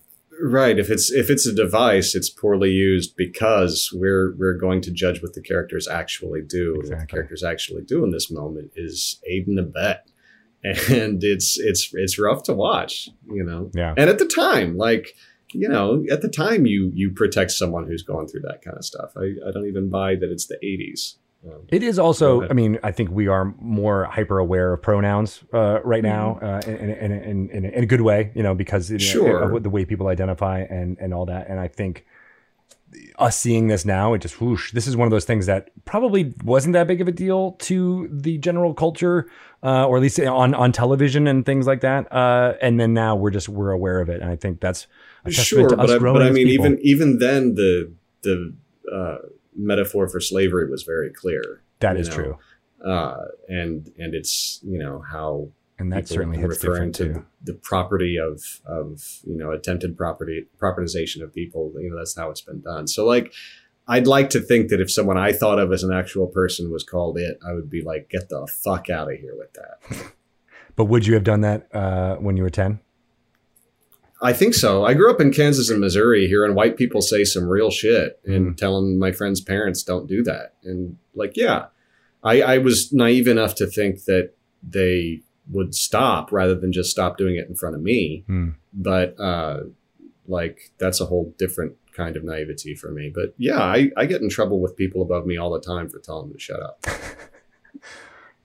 Right. If it's if it's a device, it's poorly used because we're we're going to judge what the characters actually do. What the characters actually do in this moment is aid and abet, and it's it's it's rough to watch. You know. yeah And at the time, like you know, at the time, you you protect someone who's going through that kind of stuff. I I don't even buy that it's the '80s. Um, It is also. I mean, I think we are more hyper aware of pronouns uh, right now uh, in, in, in, in, in a good way, you know, because you know, Sure. the way people identify and, and all that. And I think us seeing this now, it just whoosh, this is one of those things that probably wasn't that big of a deal to the general culture, uh, or at least on, on television and things like that. Uh, and then now we're just, we're aware of it. And I think that's a sure, to but I, but I mean, people. even even then, the the uh, metaphor for slavery was very clear. That is know. true. uh, and and it's you know how And that certainly hits referring to too. the property of of you know attempted property propertization of people. You know that's how it's been done. So like. I'd like to think that if someone I thought of as an actual person was called it, I would be like, "Get the fuck out of here with that." But would you have done that uh, when you were ten? I think so. I grew up in Kansas and Missouri, hearing white people say some real shit and Mm. telling my friends' parents don't do that. And like, yeah, I, I was naive enough to think that they would stop rather than just stop doing it in front of me. Hmm. But uh, like, that's a whole different kind of naivety for me. But yeah, I, I get in trouble with people above me all the time for telling them to shut up.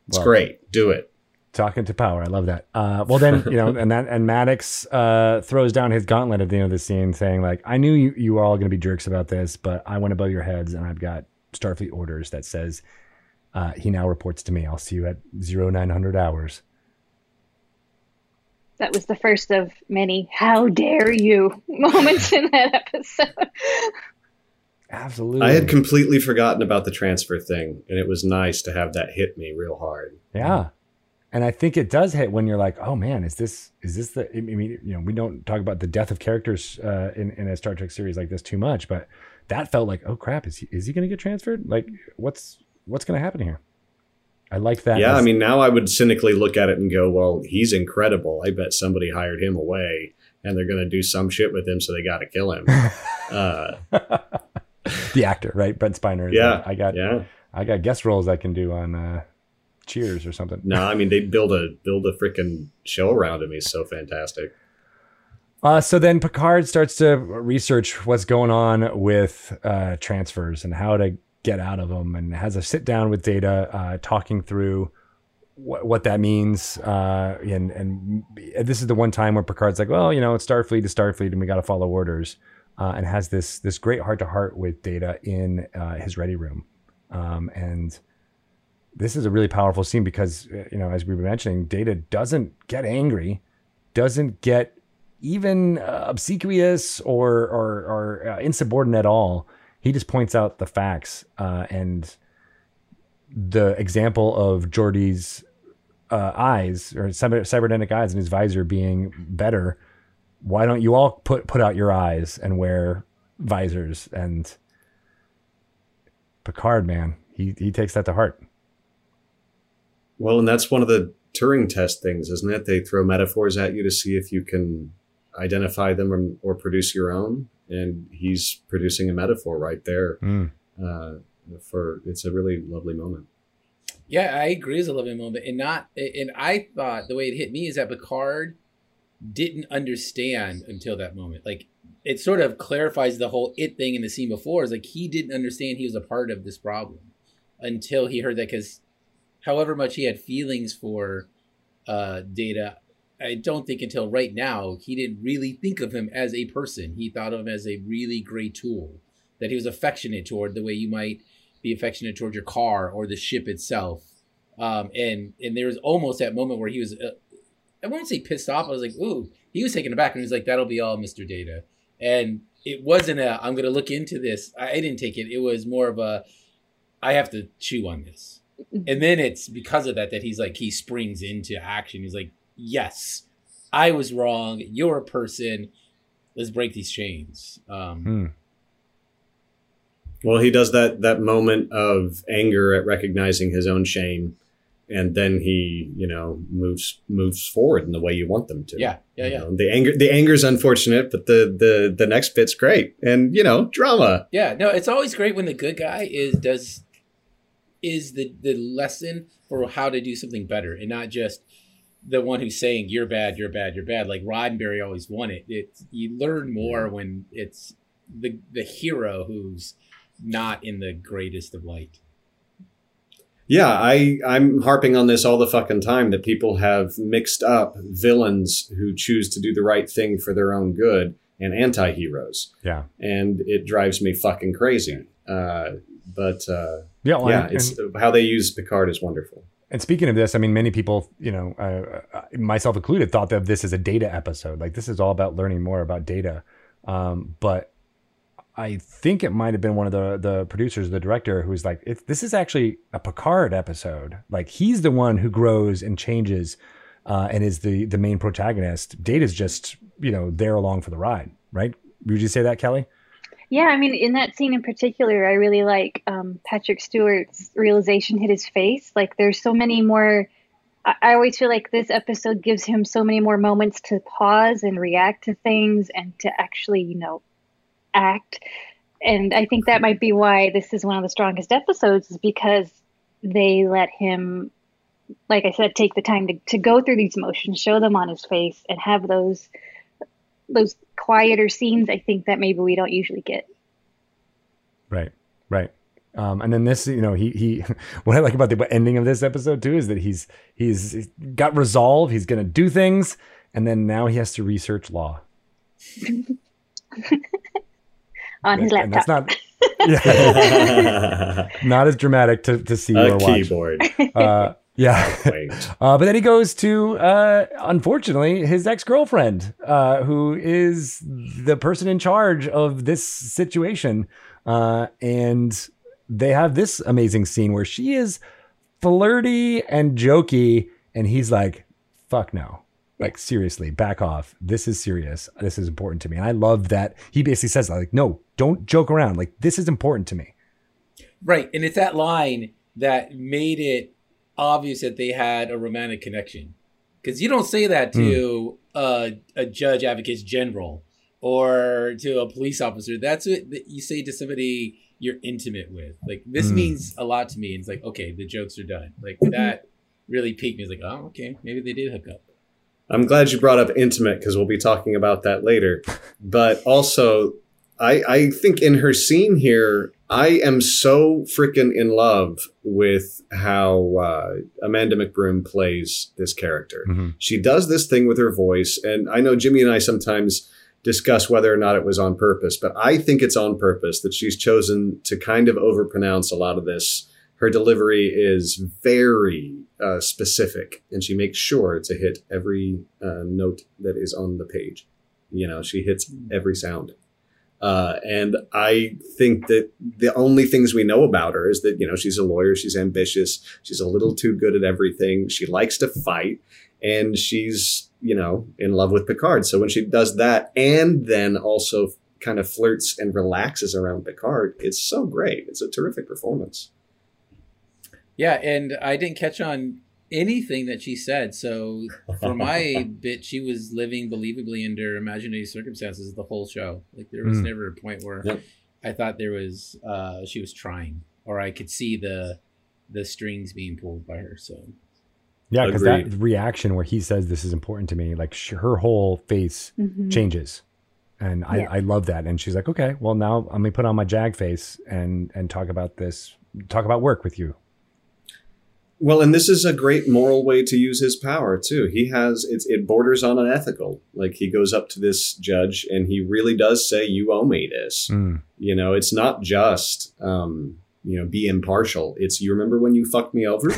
It's Well, great. Do it. Talking to power, I love that. Uh, well, then you know, and that and Maddox uh, throws down his gauntlet at the end of the scene, saying like, "I knew you, you were all going to be jerks about this, but I went above your heads, and I've got Starfleet orders that says uh, he now reports to me. I'll see you at zero nine hundred hours." That was the first of many "How dare you" moments in that episode. Absolutely, I had completely forgotten about the transfer thing, and it was nice to have that hit me real hard. Yeah. And I think it does hit when you're like, oh man, is this is this the? I mean, you know, we don't talk about the death of characters uh, in in a Star Trek series like this too much, but that felt like, oh crap, is he is he going to get transferred? Like, what's what's going to happen here? I like that. Yeah, I mean, now I would cynically look at it and go, well, he's incredible. I bet somebody hired him away and they're going to do some shit with him, so they got to kill him. uh, the actor, right? Brent Spiner. yeah. I got Yeah. I got guest roles I can do on uh, Cheers or something. No, I mean, they build a build a freaking show around him. He's so fantastic. Uh, so then Picard starts to research what's going on with uh, transfers and how to get out of them, and has a sit down with Data, uh, talking through what, that means. Uh, and and this is the one time where Picard's like, well, you know, it's Starfleet to Starfleet, and we got to follow orders. Uh, and has this this great heart to heart with Data in uh, his ready room, um, and this is a really powerful scene because uh, you know, as we were mentioning, Data doesn't get angry, doesn't get even uh, obsequious or or, or insubordinate at all. He just points out the facts uh, and the example of Geordi's uh, eyes or cyber- cybernetic eyes and his visor being better. Why don't you all put put out your eyes and wear visors? And Picard, man, he he takes that to heart. Well, and that's one of the Turing test things, isn't it? They throw metaphors at you to see if you can identify them or, or produce your own. And he's producing a metaphor right there. Mm. Uh, for it's a really lovely moment. Yeah, I agree. It's a lovely moment, and not. And I thought the way it hit me is that Picard didn't understand until that moment. Like it sort of clarifies the whole it thing in the scene before. Is like he didn't understand he was a part of this problem until he heard that. Because however much he had feelings for uh, Data, I don't think until right now he didn't really think of him as a person. He thought of him as a really great tool that he was affectionate toward, the way you might be affectionate toward your car or the ship itself. Um, and and there was almost that moment where he was, uh, I won't say pissed off. I was like, ooh, he was taken aback, and he was like, "That'll be all, Mister Data." And it wasn't a, I'm going to look into this. I, I didn't take it. It was more of a, I have to chew on this. And then it's because of that that he's like he springs into action. He's like, "Yes, I was wrong. You're a person. Let's break these chains." Um, Hmm. Well, he does that that moment of anger at recognizing his own shame, and then he, you know, moves moves forward in the way you want them to. Yeah, yeah, You yeah. know, the anger the anger's unfortunate, but the the the next bit's great, and you know, drama. Yeah, no, it's always great when the good guy is does is the the lesson for how to do something better and not just the one who's saying you're bad, you're bad, you're bad. Like Roddenberry always won it. It's you learn more when it's the the hero who's not in the greatest of light. Yeah, I I'm harping on this all the fucking time that people have mixed up villains who choose to do the right thing for their own good and anti-heroes, Yeah. and it drives me fucking crazy. Uh, but uh, Yeah. well, yeah, and- it's how they use Picard is wonderful. And speaking of this, I mean, many people, you know, uh, myself included, thought that this is a data episode. Like this is all about learning more about data. Um, but I think it might have been one of the the producers, the director, who's like, "This is actually a Picard episode. Like he's the one who grows and changes, uh, and is the the main protagonist. Data's just you know there along for the ride, right? Would you say that, Kelly? Yeah, I mean, in that scene in particular, I really like um, Patrick Stewart's realization hit his face. Like, there's so many more I, I always feel like this episode gives him so many more moments to pause and react to things and to actually, you know, act. And I think that might be why this is one of the strongest episodes, is because they let him, like I said, take the time to, to go through these emotions, show them on his face, and have those those quieter scenes. I think that maybe we don't usually get. Right, right. Um, and then this, you know, he he. What I like about the ending of this episode too is that he's he's got resolve. He's going to do things, and then now he has to research law on his laptop. that's not yeah, not as dramatic to to see a or watch. keyboard. Uh, yeah. Wait. Uh, but then he goes to, uh, unfortunately, his ex girlfriend, uh, who is the person in charge of this situation. Uh, and they have this amazing scene where she is flirty and jokey, and he's like, fuck no. Like, seriously, back off. This is serious. This is important to me. And I love that he basically says, like, no, don't joke around. Like, this is important to me. Right, and it's that line that made it obvious that they had a romantic connection. Because you don't say that to a, a judge, advocates general, or to a police officer. That's what you say to somebody you're intimate with. Like this Mm. means a lot to me. And it's like, okay, the jokes are done. Like hmm. that really piqued me. It's like, oh, okay, maybe they did hook up. I'm glad you brought up intimate because we'll be talking about that later. But also, I, I think in her scene here, I am so freaking in love with how uh, Amanda McBroom plays this character. Mhm. She does this thing with her voice, and I know Jimmy and I sometimes discuss whether or not it was on purpose, but I think it's on purpose that she's chosen to kind of overpronounce a lot of this. Her delivery is very uh, specific, and she makes sure to hit every uh, note that is on the page. You know, she hits every sound. Uh, and I think that the only things we know about her is that, you know, she's a lawyer, she's ambitious, she's a little too good at everything, she likes to fight, and she's, you know, in love with Picard. So when she does that and then also kind of flirts and relaxes around Picard, it's so great. It's a terrific performance. Yeah, and I didn't catch on anything that she said. So for my bit, she was living believably under imaginary circumstances the whole show. Like there was Mm. never a point where Yep. I thought there was uh she was trying or I could see the the strings being pulled by her. So Yeah, because that reaction where he says this is important to me, like sh- her whole face Mhm. changes, and I, Yeah. I love that. And she's like, okay, well now I'm gonna put on my jag face and and talk about this, talk about work with you. Well, and this is a great moral way to use his power too. He has it's it borders on unethical. Like he goes up to this judge and he really does say, "You owe me this." Mm. You know, it's not just um, you know be impartial. It's you remember when you fucked me over.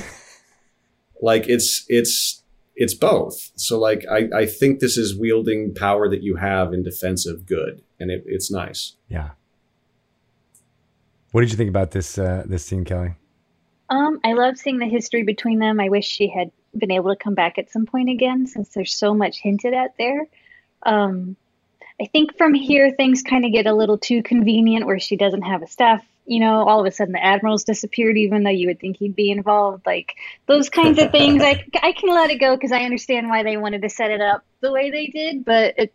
like it's it's it's both. So like I I think this is wielding power that you have in defense of good, and it, it's nice. Yeah. What did you think about this uh, this scene, Kelly? Um, I love seeing the history between them. I wish she had been able to come back at some point again, since there's so much hinted at there. Um, I think from here things kind of get a little too convenient, where she doesn't have a staff. You know, all of a sudden the admiral's disappeared, even though you would think he'd be involved. Like those kinds of things, I I can let it go because I understand why they wanted to set it up the way they did. But it,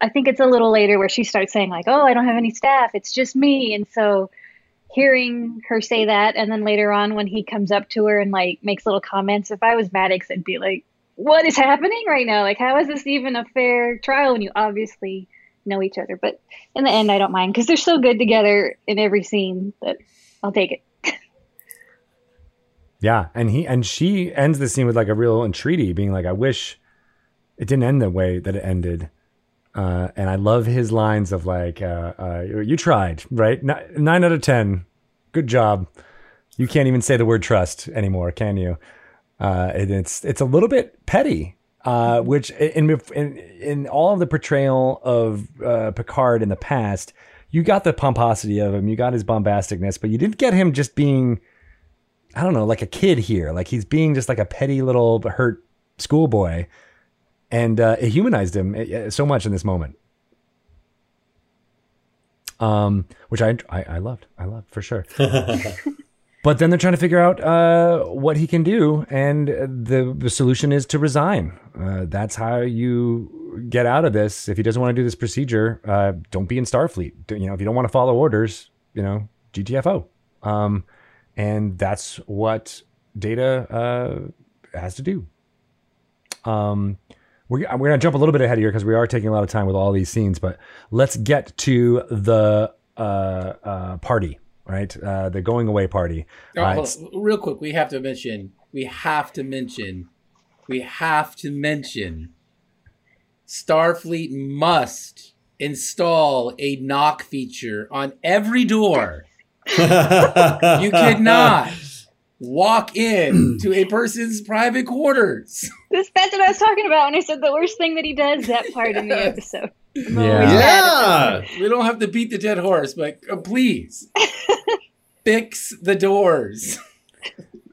I think it's a little later where she starts saying like, "Oh, I don't have any staff. It's just me," and so hearing her say that and then later on when he comes up to her and like makes little comments if i was maddox i'd be like what is happening right now? Like how is this even a fair trial when you obviously know each other? But in the end i don't mind because they're so good together in every scene that i'll take it. Yeah, and he and she ends the scene with like a real entreaty, being like, "I wish it didn't end the way that it ended." Uh, and I love his lines of like, uh, uh, "You tried, right? Nine out of ten, good job. You can't even say the word trust anymore, can you?" Uh, and it's it's a little bit petty, uh, which in, in in all of the portrayal of uh, Picard in the past, you got the pomposity of him, you got his bombasticness, but you didn't get him just being I don't know, like a kid here. Like he's being just like a petty little hurt schoolboy, and uh, it humanized him uh, so much in this moment. Um, which I, I I loved, I loved for sure. But but then they're trying to figure out uh, what he can do, and the the solution is to resign. Uh, that's how you get out of this. If he doesn't want to do this procedure, uh, don't be in Starfleet. You know, if you don't want to follow orders, you know, GTFO. Um, and that's what Data uh, has to do. Um, we're, we're going to jump a little bit ahead here because we are taking a lot of time with all these scenes, but let's get to the uh, uh, party, right? Uh, the going away party. Oh, Uh, hold it's- on. Real quick, we have to mention. We have to mention. We have to mention. Starfleet must install a knock feature on every door. You cannot walk in to a person's private quarters. This, that's what I was talking about when I said the worst thing that he does, that part in the Yes. episode. Yeah. yeah. We don't have to beat the dead horse, but uh, please fix the doors.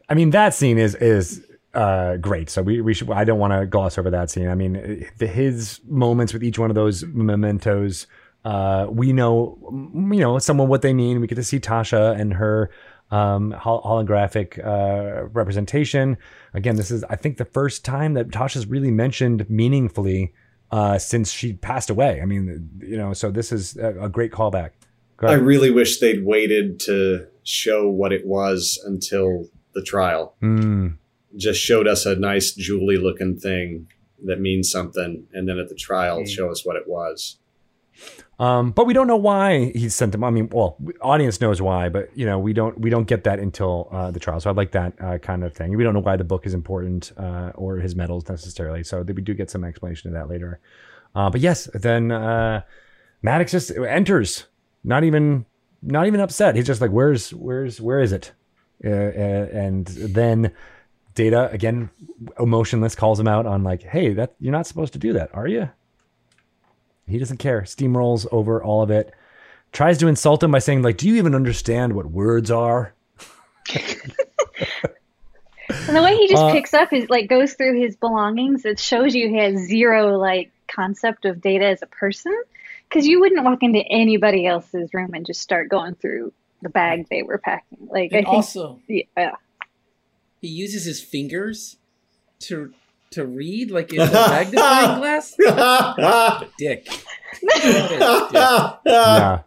I mean, that scene is is uh, great. So we, we should. I don't want to gloss over that scene. I mean, the, his moments with each one of those mementos. Uh, we know, you know, someone what they mean. We get to see Tasha and her um, holographic uh, representation. Again, this is I think the first time that Tasha's really mentioned meaningfully uh, since she passed away. I mean, you know, so this is a, a great callback. Go I really wish they'd waited to show what it was until the trial. Mm, Just showed us a nice Julie looking thing that means something, and then at the trial Mm. show us what it was. Um, but we don't know why he sent them. I mean, well, audience knows why, but you know, we don't we don't get that until uh, the trial. So I like that uh, kind of thing. We don't know why the book is important uh, or his medals necessarily. So we do get some explanation of that later. Uh, but yes, then uh, Maddox just enters, not even not even upset. He's just like, "Where's where's where is it?" Uh, and then Data again, emotionless, calls him out on like, "Hey, that you're not supposed to do that, are you?" He doesn't care. Steamrolls over all of it. Tries to insult him by saying, like, do you even understand what words are? And the way he just Uh, picks up his like goes through his belongings, it shows you he has zero like concept of data as a person. Because you wouldn't walk into anybody else's room and just start going through the bag they were packing. Like I think, also, yeah, he uses his fingers to to read like in a magnifying glass. Dick. Yeah.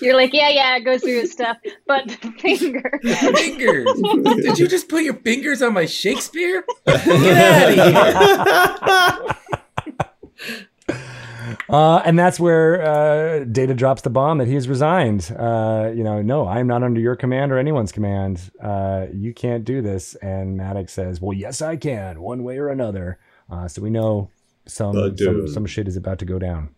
you're like, yeah, yeah, it goes through his stuff, but the finger. Fingers. Did you just put your fingers on my Shakespeare? Get out of here. Uh, and that's where uh, Data drops the bomb that he's resigned. Uh, you know, no, I'm not under your command or anyone's command. Uh, you can't do this. And Maddox says, well, yes, I can, one way or another. Uh, so we know some, Uh, some some shit is about to go down.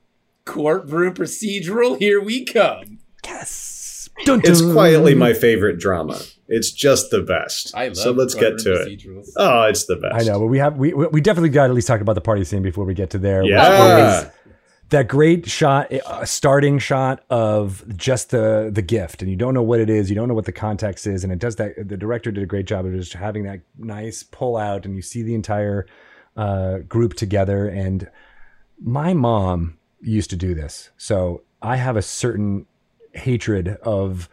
Courtroom procedural, here we come. Yes. Dun, it's quietly my favorite drama. It's just the best. I love so let's get to it. Oh, it's the best. I know, but we have we we definitely got to at least talk about the party scene before we get to there. Yeah. that great shot, a starting shot of just the the gift, and you don't know what it is, you don't know what the context is, and it does that. The director did a great job of just having that nice pull out, and you see the entire uh, group together. And my mom used to do this, so I have a certain hatred of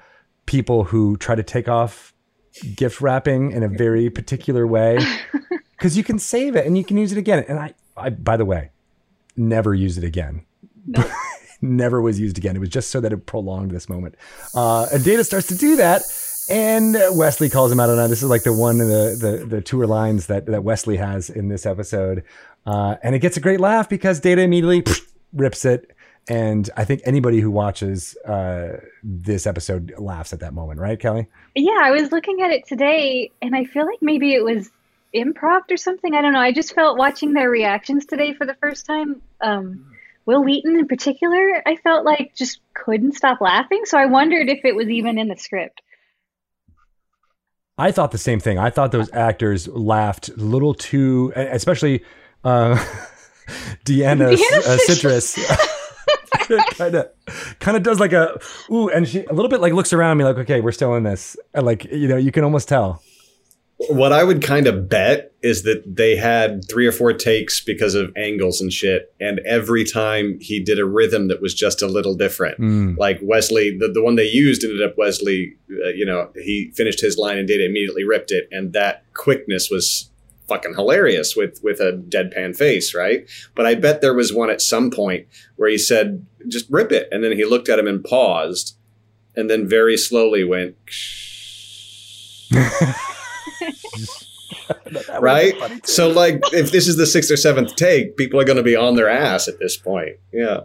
people who try to take off gift wrapping in a very particular way because you can save it and you can use it again. And I, I by the way, never use it again. never was used again. It was just so that it prolonged this moment. Uh, and Data starts to do that. And Wesley calls him out on it. This is like the one of the, the, the tour lines that, that Wesley has in this episode. Uh, and it gets a great laugh because Data immediately rips it. And I think anybody who watches uh, this episode laughs at that moment, right, Kelly? Yeah, I was looking at it today, and I feel like maybe it was improv or something. I don't know. I just felt watching their reactions today for the first time. Um, Wil Wheaton, in particular, I felt like just couldn't stop laughing. So I wondered if it was even in the script. I thought the same thing. I thought those actors laughed a little too, especially uh, uh, Citrus. kind of, kind of does like a ooh, and she a little bit like looks around me like, okay, we're still in this, and like you know, you can almost tell. what I would kind of bet is that they had three or four takes because of angles and shit, and every time he did a rhythm that was just a little different. Mm. Like Wesley, the, the one they used ended up Wesley, uh, you know, he finished his line and Data immediately ripped it, and that quickness was fucking hilarious with with a deadpan face, right? But I bet there was one at some point where he said, "Just rip it," and then he looked at him and paused, and then very slowly went. right? So, like, if this is the sixth or seventh take, people are going to be on their ass at this point. Yeah.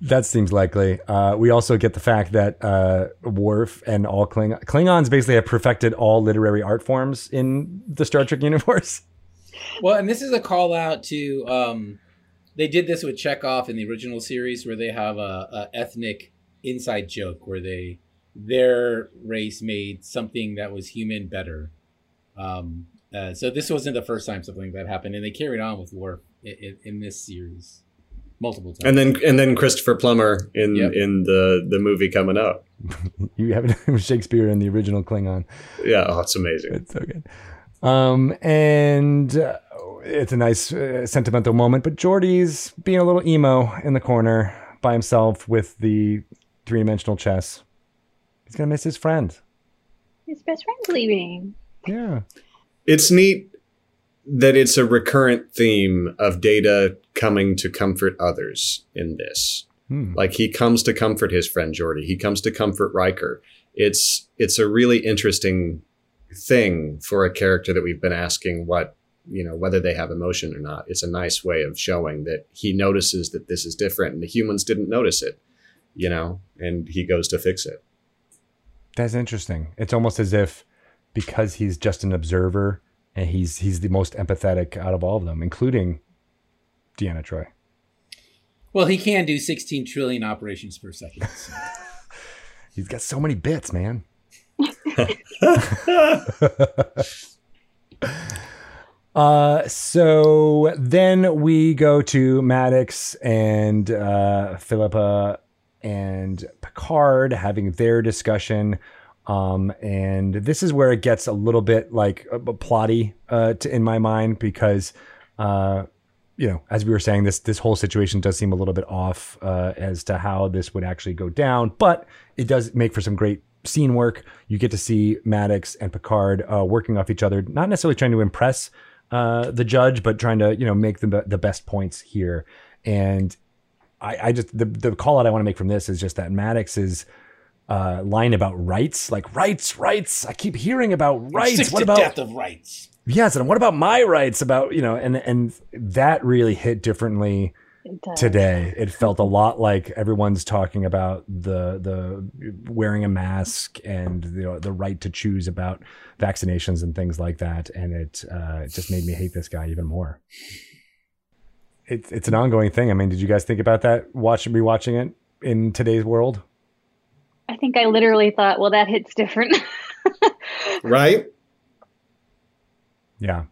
That seems likely. Uh, we also get the fact that uh, Worf and all Kling- Klingons basically have perfected all literary art forms in the Star Trek universe. Well, and this is a call out to. Um, they did this with Chekov in the original series, where they have a, a ethnic inside joke where they their race made something that was human better. Um, uh, so this wasn't the first time something like that happened, and they carried on with Worf in, in, in this series multiple times. And then and then Christopher Plummer in Yep. in the the movie coming up. You have Shakespeare in the original Klingon. Yeah, oh, it's amazing. It's so good. Um, and uh, it's a nice uh, sentimental moment, but Geordi's being a little emo in the corner by himself with the three dimensional chess. He's gonna miss his friend. His best friend's leaving. Yeah. It's neat that it's a recurrent theme of Data coming to comfort others in this. Hmm. Like he comes to comfort his friend Jordy. He comes to comfort Riker. It's it's a really interesting thing for a character that we've been asking what you know whether they have emotion or not. It's a nice way of showing that he notices that this is different and the humans didn't notice it, you know, and he goes to fix it. That's interesting. It's almost as if because he's just an observer and he's he's the most empathetic out of all of them, including Deanna Troy. well, he can do 16 trillion operations per second. so. He's got so many bits, man. uh, so then we go to Maddox and uh, Phillipa and Picard having their discussion. Um, and this is where it gets a little bit like uh, plotty uh, to, in my mind because, uh, you know, as we were saying, this this whole situation does seem a little bit off uh, as to how this would actually go down, but it does make for some great scene work. You get to see Maddox and Picard uh, working off each other, not necessarily trying to impress uh, the judge, but trying to you know make the the best points here. And I, I just the the call out I want to make from this is just that Maddox's uh, line about rights, like rights, rights. I keep hearing about rights. What about death of rights? yes? And what about my rights? About you know, and and that really hit differently It today. It felt a lot like everyone's talking about the the wearing a mask and the the right to choose about vaccinations and things like that, and it uh, it just made me hate this guy even more. It's it's an ongoing thing. I mean, did you guys think about that? Watching rewatching it in today's world? I think I literally thought, well, that hits different. Right? Yeah.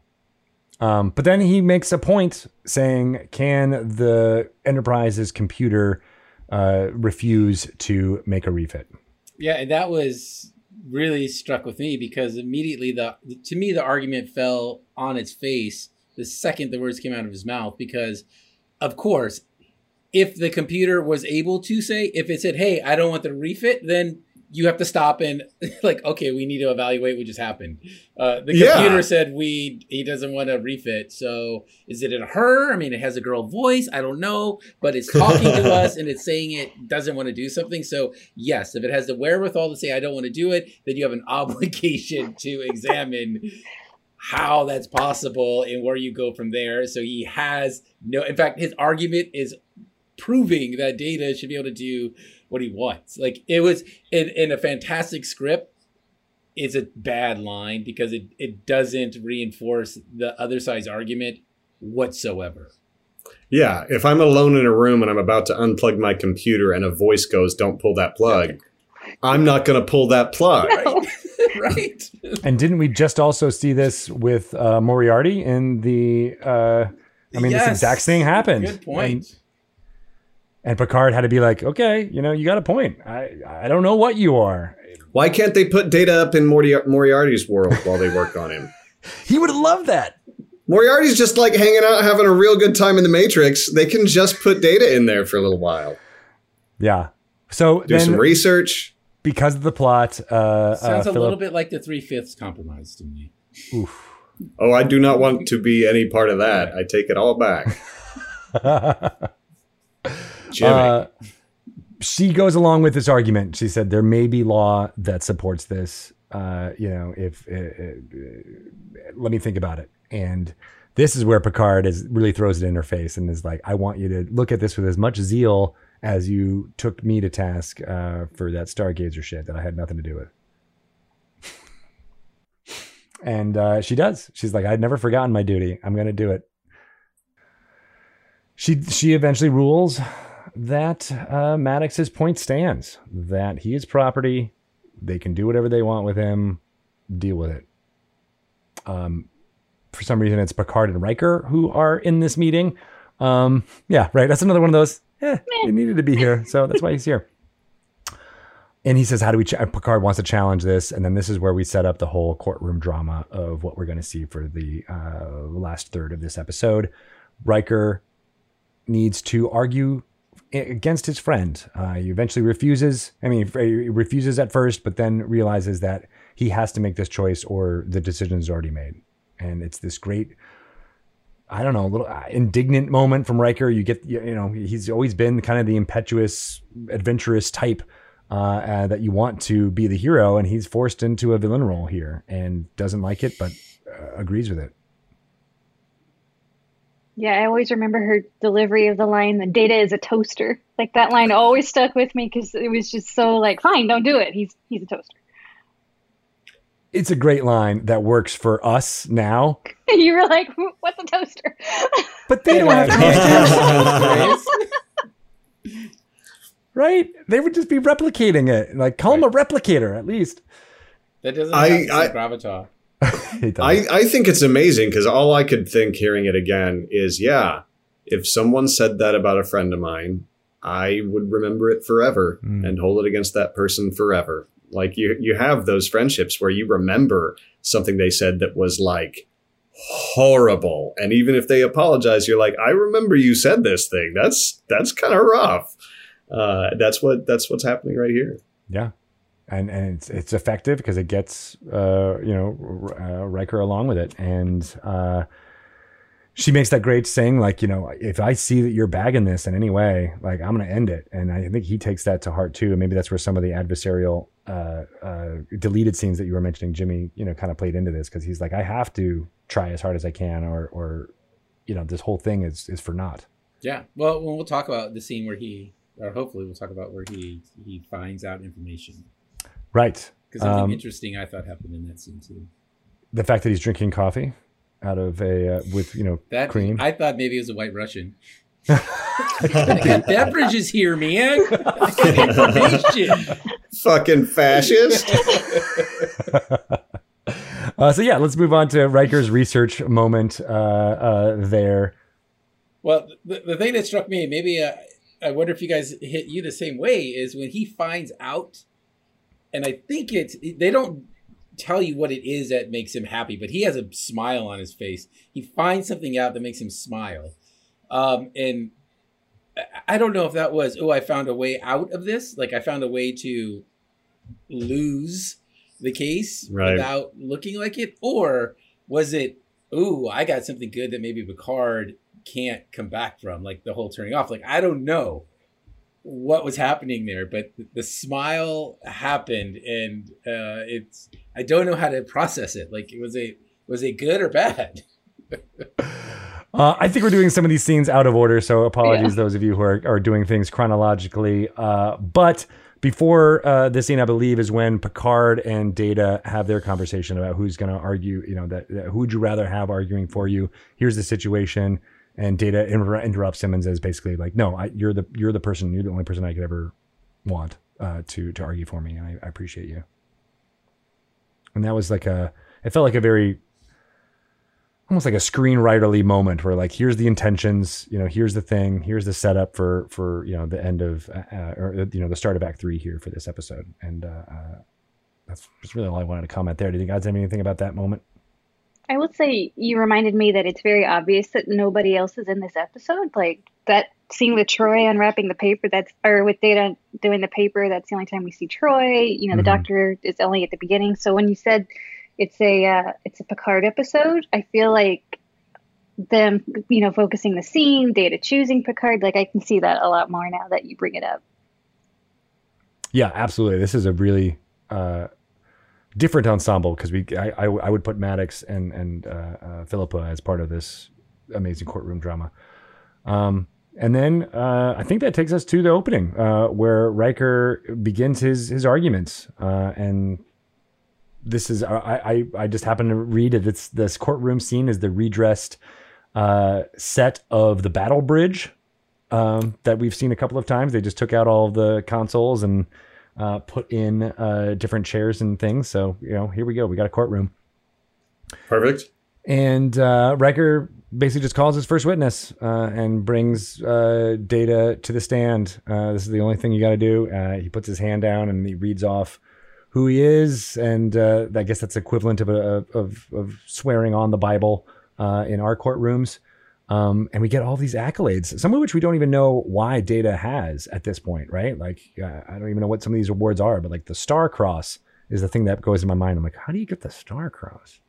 Um, but then he makes a point saying, "Can the Enterprise's computer uh, refuse to make a refit?" Yeah, and that was really struck with me because immediately the to me the argument fell on its face the second the words came out of his mouth because of course if the computer was able to say if it said hey I don't want the refit then you have to stop and like okay we need to evaluate what just happened. Uh, the Yeah. computer said we he doesn't want to refit so is it a her? I mean it has a girl voice i don't know but it's talking to us and it's saying it doesn't want to do something. So yes if it has the wherewithal to say i don't want to do it then you have an obligation to examine how that's possible and where you go from there. So he has no in fact his argument is proving that data should be able to do what he wants. Like it was in, in a fantastic script. It's a bad line because it, it doesn't reinforce the other side's argument whatsoever. Yeah. If I'm alone in a room and I'm about to unplug my computer and a voice goes, "Don't pull that plug," I'm not going to pull that plug. right? And didn't we just also see this with uh, Moriarty in the? Uh, I mean, Yes. this exact thing happened. Good point. And, and Picard had to be like, "Okay, you know, you got a point. I I don't know what you are." Why can't they put data up in Mori- Moriarty's world while they work on him? He would love that. Moriarty's just like hanging out, having a real good time in the Matrix. They can just put data in there for a little while. Yeah. So Do then, some research. because of the plot, uh, Sounds uh, a Philip, little bit like the Three Fifths Compromise to me. oof. Oh, I do not want to be any part of that. I take it all back. Jimmy. Uh, she goes along with this argument. She said there may be law that supports this. Uh, you know, if uh, uh, let me think about it. And this is where Picard is really throws it in her face and is like, "I want you to look at this with as much zeal as you took me to task uh, for that Stargazer shit that I had nothing to do with." and uh, she does. She's like, "I'd never forgotten my duty. I'm going to do it." She she eventually rules that uh, Maddox's point stands that he is property. They can do whatever they want with him. Deal with it. Um, for some reason, it's Picard and Riker who are in this meeting. Um, yeah, right. That's another one of those. Eh, he needed to be here, so that's why he's here. And he says, "How do we?" Ch-? Picard wants to challenge this, and then this is where we set up the whole courtroom drama of what we're going to see for the uh, last third of this episode. Riker needs to argue against his friend. Uh, he eventually refuses. I mean, he refuses at first, but then realizes that he has to make this choice or the decision is already made. And it's this great, I don't know, little uh, indignant moment from Riker. You get, you know, he's always been kind of the impetuous, adventurous type uh, uh, that you want to be the hero, and he's forced into a villain role here and doesn't like it, but uh, agrees with it. Yeah, I always remember her delivery of the line, the data is a toaster. Like that line always stuck with me because it was just so like, fine, don't do it. He's he's a toaster. It's a great line that works for us now, you were like, what's a toaster? but they don't have to right? They would just be replicating it. Like call him a replicator at least. That doesn't I- have I- gravitas. I, I think it's amazing because all I could think hearing it again is yeah, if someone said that about a friend of mine, I would remember it forever Mm. and hold it against that person forever. Like you you have those friendships where you remember something they said that was like horrible. And even if they apologize, you're like, I remember you said this thing. That's that's kind of rough. Uh, that's what that's what's happening right here. Yeah, and and it's it's effective because it gets uh you know uh, Riker along with it, and uh, she makes that great saying like you know if I see that you're bagging this in any way, like I'm gonna end it, and I think he takes that to heart too. And maybe that's where some of the adversarial uh, uh, deleted scenes that you were mentioning, Jimmy, you know, kind of played into this because he's like I have to try as hard as I can, or or you know this whole thing is is for naught. Yeah. Well, we'll talk about the scene where he, or hopefully we'll talk about where he he finds out information. Right. Because something Um, interesting I thought happened in that scene too. The fact that he's drinking coffee out of a uh, with you know That cream. I thought maybe it was a White Russian. I got beverages here, man. Information. Fucking fascist. Uh, so yeah, let's move on to Riker's research moment uh, uh, there. Well, the, the thing that struck me, maybe uh, I wonder if you guys hit you the same way, is when he finds out, and I think it's they don't tell you what it is that makes him happy, but he has a smile on his face. He finds something out that makes him smile, um, and I- don't know if that was oh I found a way out of this, like I found a way to lose the case Right. without looking like it, or was it ooh I got something good that maybe Picard can't come back from, like the whole turning off. Like I don't know what was happening there, but the, the smile happened, and uh, it's I don't know how to process it. Like was it was it good or bad? Uh, I think we're doing some of these scenes out of order, so apologies those of you who are, are doing things chronologically. Uh, but before uh, this scene, I believe, is when Picard and Data have their conversation about who's going to argue. You know, that, that who would you rather have arguing for you? Here's the situation, and Data inter- interrupts him and says basically like, "No, I, you're the you're the person. You're the only person I could ever want uh, to to argue for me, and I, I appreciate you." And that was like a. It felt like a very almost like a screenwriterly moment where like here's the intentions you know here's the thing here's the setup for for you know the end of uh, uh, or you know the start of act three here for this episode and uh, uh that's, that's really all I wanted to comment there. Do you guys have anything about that moment? I would say you reminded me that it's very obvious that nobody else is in this episode. Like that scene with Troi unwrapping the paper, that's or with Data doing the paper, that's the only time we see Troi. You know, the Mhm. doctor is only at the beginning. So when you said it's a uh, it's a Picard episode, I feel like them, you know, focusing the scene, Data choosing Picard, like I can see that a lot more now that you bring it up. Yeah, absolutely. This is a really uh, different ensemble because we I, I I would put Maddox and and uh, uh, Phillipa as part of this amazing courtroom drama. Um, and then uh, I think that takes us to the opening uh, where Riker begins his his arguments uh, and. This is I, I I just happened to read it. It's this courtroom scene is the redressed uh, set of the battle bridge um, that we've seen a couple of times. They just took out all the consoles and uh, put in uh, different chairs and things. So you know, here we go. We got a courtroom, Perfect. and uh, Riker basically just calls his first witness uh, and brings uh, Data to the stand. Uh, this is the only thing you got to do. Uh, he puts his hand down and he reads off who he is, and uh, I guess that's equivalent of a, of of swearing on the Bible uh, in our courtrooms. Um, and we get all these accolades, some of which we don't even know why Data has at this point, right? Like, uh, I don't even know what some of these awards are, but like the Star Cross is the thing that goes in my mind. I'm like, how do you get the Star Cross?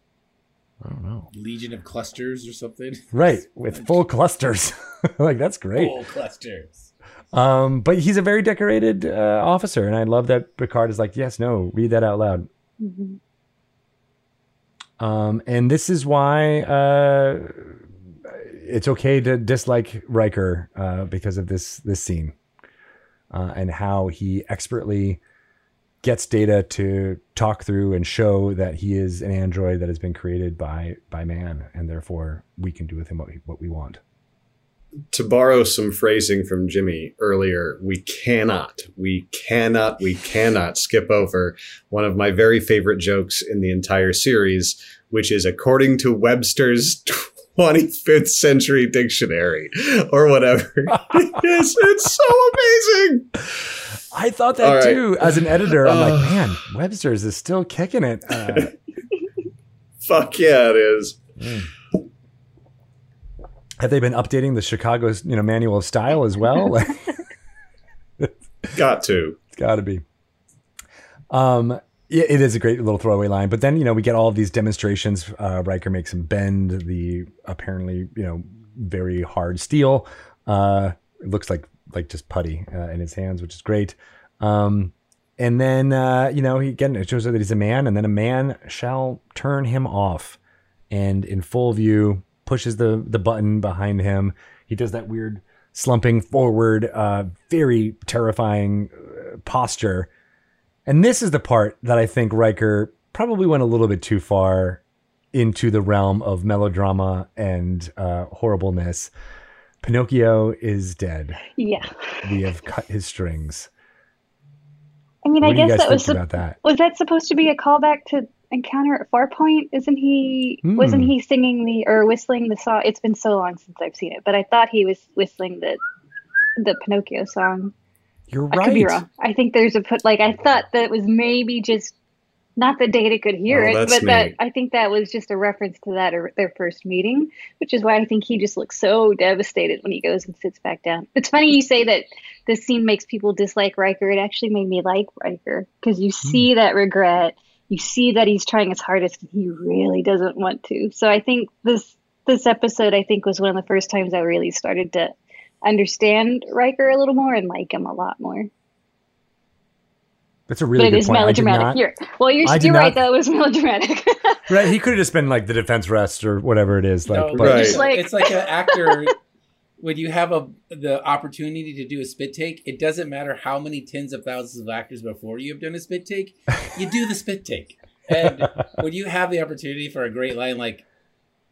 I don't know. Legion of clusters or something. Right, with full clusters. like, that's great. Full clusters. Um, but he's a very decorated uh, officer, and I love that Picard is like, yes, no, read that out loud. Mhm. Um, and this is why uh, it's okay to dislike Riker uh, because of this this scene uh, and how he expertly gets data to talk through and show that he is an android that has been created by by man, and therefore we can do with him what we, what we want. to borrow some phrasing from Jimmy earlier, we cannot, we cannot, we cannot skip over one of my very favorite jokes in the entire series, which is according to Webster's 25th century dictionary or whatever. yes, it's so amazing. I thought that right. too. As an editor, I'm like, Uh. man, Webster's is still kicking it. Uh, Fuck yeah, it is. have they been updating the Chicago's you know, manual of style as well? Got to. it's got to be. Um, it is a great little throwaway line. But then, you know, we get all of these demonstrations. Uh, Riker makes him bend the apparently, you know, very hard steel. Uh, it looks like like just putty uh, in his hands, which is great. Um, and then, uh, you know, he again it shows that he's a man, and then a man shall turn him off, and in full view pushes the the button behind him. He does that weird slumping forward, uh, very terrifying uh, posture. And this is the part that I think Riker probably went a little bit too far into the realm of melodrama and uh, horribleness. Pinocchio is dead. Yeah. We have cut his strings. I mean, What I guess that was that? was that supposed to be a callback to Encounter at Farpoint? Isn't he Hmm. wasn't he singing the or whistling the song? It's been so long since I've seen it, but I thought he was whistling the the Pinocchio song. You're I could be wrong. I think there's a put like I thought that it was maybe just not that Data could hear Oh, it, that's but that. I think that was just a reference to that or their first meeting, which is why I think he just looks so devastated when he goes and sits back down. It's funny you say that this scene makes people dislike Riker. It actually made me like Riker because you Hmm. see that regret, you see that he's trying his hardest and he really doesn't want to. So I think this this episode I think was one of the first times I really started to understand Riker a little more and like him a lot more. That's a really but it good is point. Melodramatic. not- You're, well, you're, I you're right. not- That was melodramatic. Right, he could have just been like the defense rest or whatever it is. Like, no, but Right. it's, Like- it's like an actor when you have a the opportunity to do a spit take. It doesn't matter how many tens of thousands of actors before you have done a spit take. You do the spit take, and when you have the opportunity for a great line like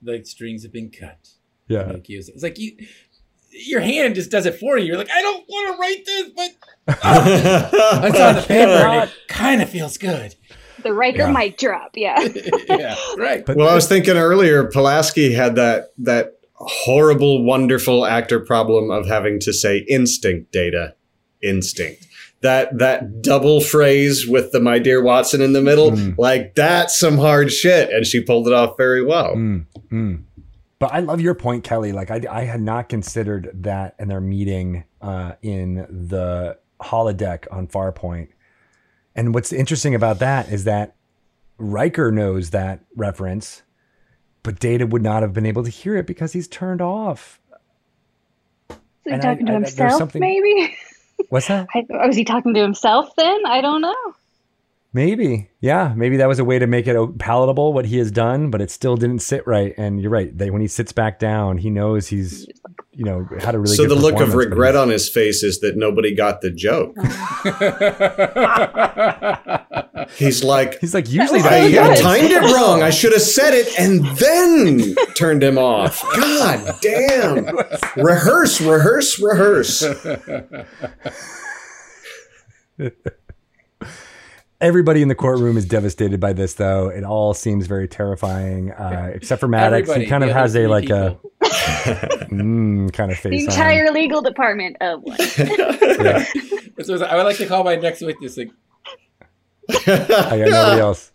"the strings have been cut," yeah, Pinocchio's- it's like you. Your hand just does it for you. You're like, I don't want to write this, but it's on the paper and it kind of feels good. the Riker Yeah. might drop. Yeah. yeah, right. but well, I was thinking earlier, Pulaski had that that horrible, wonderful actor problem of having to say instinct data, instinct. that that double phrase with the "My dear Watson" in the middle, Mm. like that's some hard shit, and she pulled it off very well. Mm, mm. But I love your point, Kelly. Like I, I had not considered that in their meeting uh, in the holodeck on Farpoint. And what's interesting about that is that Riker knows that reference, but Data would not have been able to hear it because he's turned off. Is he And I- talking to I- himself, maybe? What's that? I, was he talking to himself then? I don't know. Maybe, yeah, maybe that was a way to make it palatable what he has done, but it still didn't sit right. And you're right; they, when he sits back down, he knows he's, you know, had a really. so good the look of regret on his face is that nobody got the joke. He's like, He's like usually. I, so I timed it wrong. I should have said it and then turned him off. God damn. Rehearse, rehearse, rehearse. Everybody in the courtroom is devastated by this, though. It all seems very terrifying, uh, except for Maddox. Everybody, he kind of has a three like a mm, kind of The face on. entire legal department of one. Yeah, So I would like to call my next witness. Like, I got nobody else.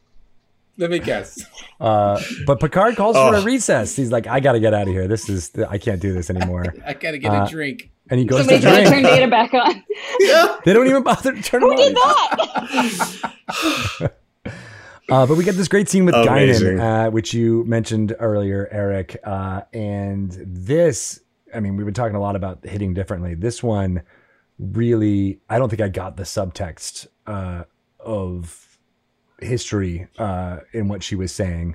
let me guess. Uh, but Picard calls for a Oh. recess. He's like, "I got to get out of here. This is I can't do this anymore." I gotta get Uh, a drink. And he goes Somebody's to gonna drink. turn data back on. yeah. They don't even bother to turn him Who did on. that? Uh, but we get this great scene with Amazing. Guinan, uh, which you mentioned earlier, Eric. Uh, and this, I mean, we've been talking a lot about hitting differently. This one really, I don't think I got the subtext uh, of history uh, in what she was saying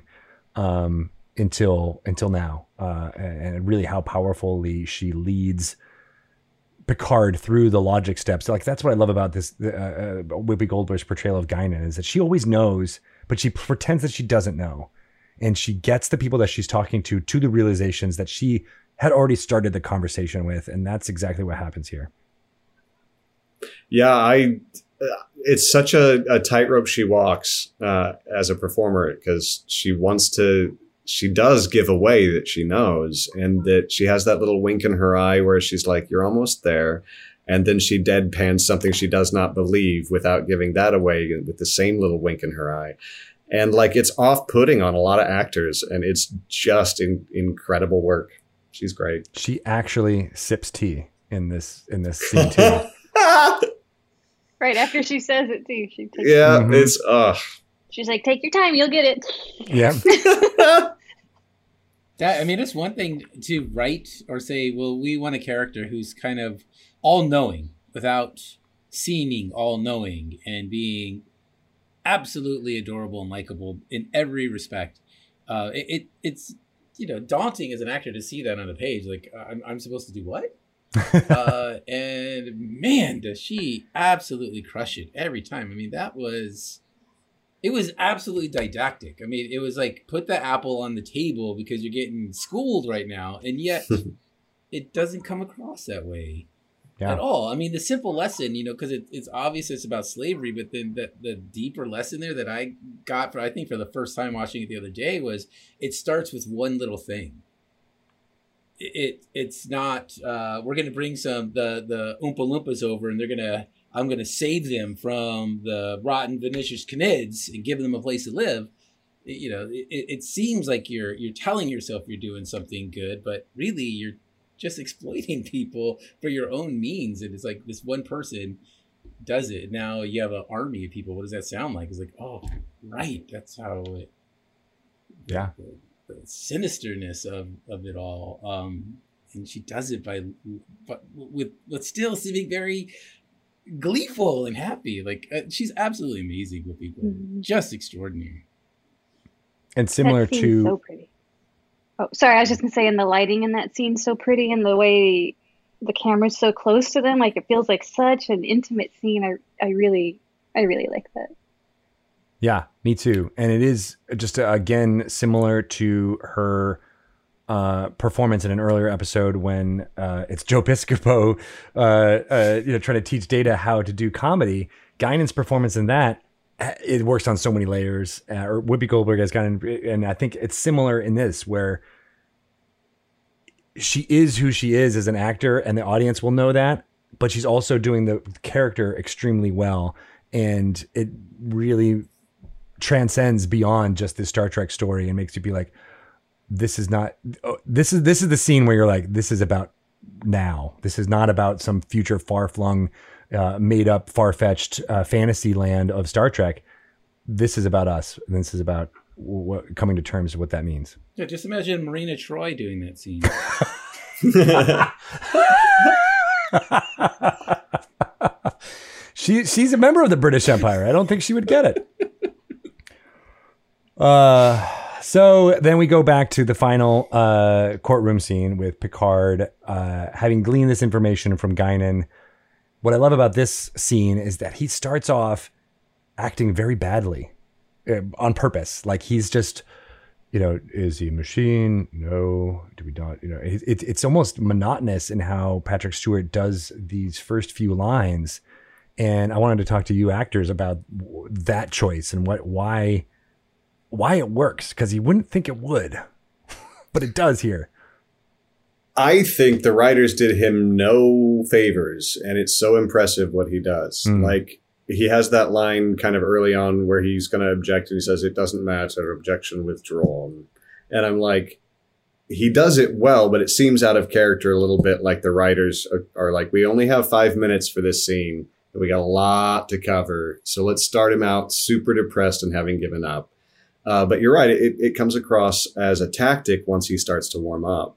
um, until until now, uh, and, and really how powerfully she leads. Picard through the logic steps. Like that's what I love about this uh, uh, Whoopi Goldberg's portrayal of Guinan is that she always knows, but she pretends that she doesn't know, and she gets the people that she's talking to to the realizations that she had already started the conversation with, and that's exactly what happens here. Yeah, I. uh, It's such a, a tightrope she walks uh, as a performer because she wants to. She does give away that she knows, and that she has that little wink in her eye where she's like, "You're almost there," and then she deadpans something she does not believe without giving that away with the same little wink in her eye, and like it's off-putting on a lot of actors, and it's just in, incredible work. She's great. She actually sips tea in this in this scene too. right after she says it too, she takes, yeah, Mhm. it's uh she's like, "Take your time, you'll get it." yeah, That I mean, it's one thing to write or say, "Well, we want a character who's kind of all-knowing without seeming all-knowing and being absolutely adorable and likable in every respect." Uh, it, it it's you know daunting as an actor to see that on a page. Like I'm, I'm supposed to do what? uh, and man, does she absolutely crush it every time. I mean, that was it was absolutely didactic. I mean, it was like put the apple on the table because you're getting schooled right now, and yet it doesn't come across that way Yeah. at all. I mean, the simple lesson, you know, because it, it's obvious it's about slavery, but then the the deeper lesson there that I got for I think for the first time watching it the other day was it starts with one little thing. It, it it's not uh, we're gonna bring some the the Oompa Loompas over and they're gonna I'm gonna save them from the rotten Venetian canids and give them a place to live. It- you know, it, it seems like you're you're telling yourself you're doing something good, but really you're just exploiting people for your own means. And it's like this one person does it. Now you have an army of people. What does that sound like? It's like, oh, right. That's how it. Yeah. The, the sinisterness of, of it all. Um, and she does it by, but with, but still seeming very gleeful and happy. Like uh, she's absolutely amazing with people. Mhm. Just extraordinary. and similar that to so pretty. Oh, sorry, I was just gonna say, and the lighting in that scene's so pretty, and the way the camera's so close to them, like it feels like such an intimate scene. I, I really, I really like that. Yeah, me too. And it is just uh, again similar to her uh, performance in an earlier episode when uh, it's Joe Piscopo, uh, uh, you know, trying to teach Data how to do comedy. Guinan's performance in that uh, it works on so many layers. Uh, or Whoopi Goldberg has gotten, and I think it's similar in this where she is who she is as an actor, and the audience will know that. but she's also doing the character extremely well, and it really transcends beyond just this Star Trek story and makes you be like, this is not oh, this is this is the scene where you're like, this is about now. This is not about some future far flung, uh, made up, far fetched uh, fantasy land of Star Trek. This is about us. This is about what, coming to terms with what that means. Yeah, just imagine Marina Troi doing that scene. she she's a member of the British Empire. I don't think she would get it. Uh, so then we go back to the final uh, courtroom scene with Picard uh, having gleaned this information from Guinan. What I love about this scene is that he starts off acting very badly uh, on purpose. Like he's just, you know, is he a machine? No. Do we not? You know, it, it, it's almost monotonous in how Patrick Stewart does these first few lines. And I wanted to talk to you actors about that choice and what why why it works because you wouldn't think it would, but it does here. I think the writers did him no favors, and it's so impressive what he does. Mm. Like he has that line kind of early on where he's going to object, and he says, "It doesn't matter. Objection withdrawn." And I'm like, he does it well, but it seems out of character a little bit. Like the writers are, are like, "We only have five minutes for this scene, and we got a lot to cover, so let's start him out super depressed and having given up." Uh, but you're right; it, it comes across as a tactic once he starts to warm up.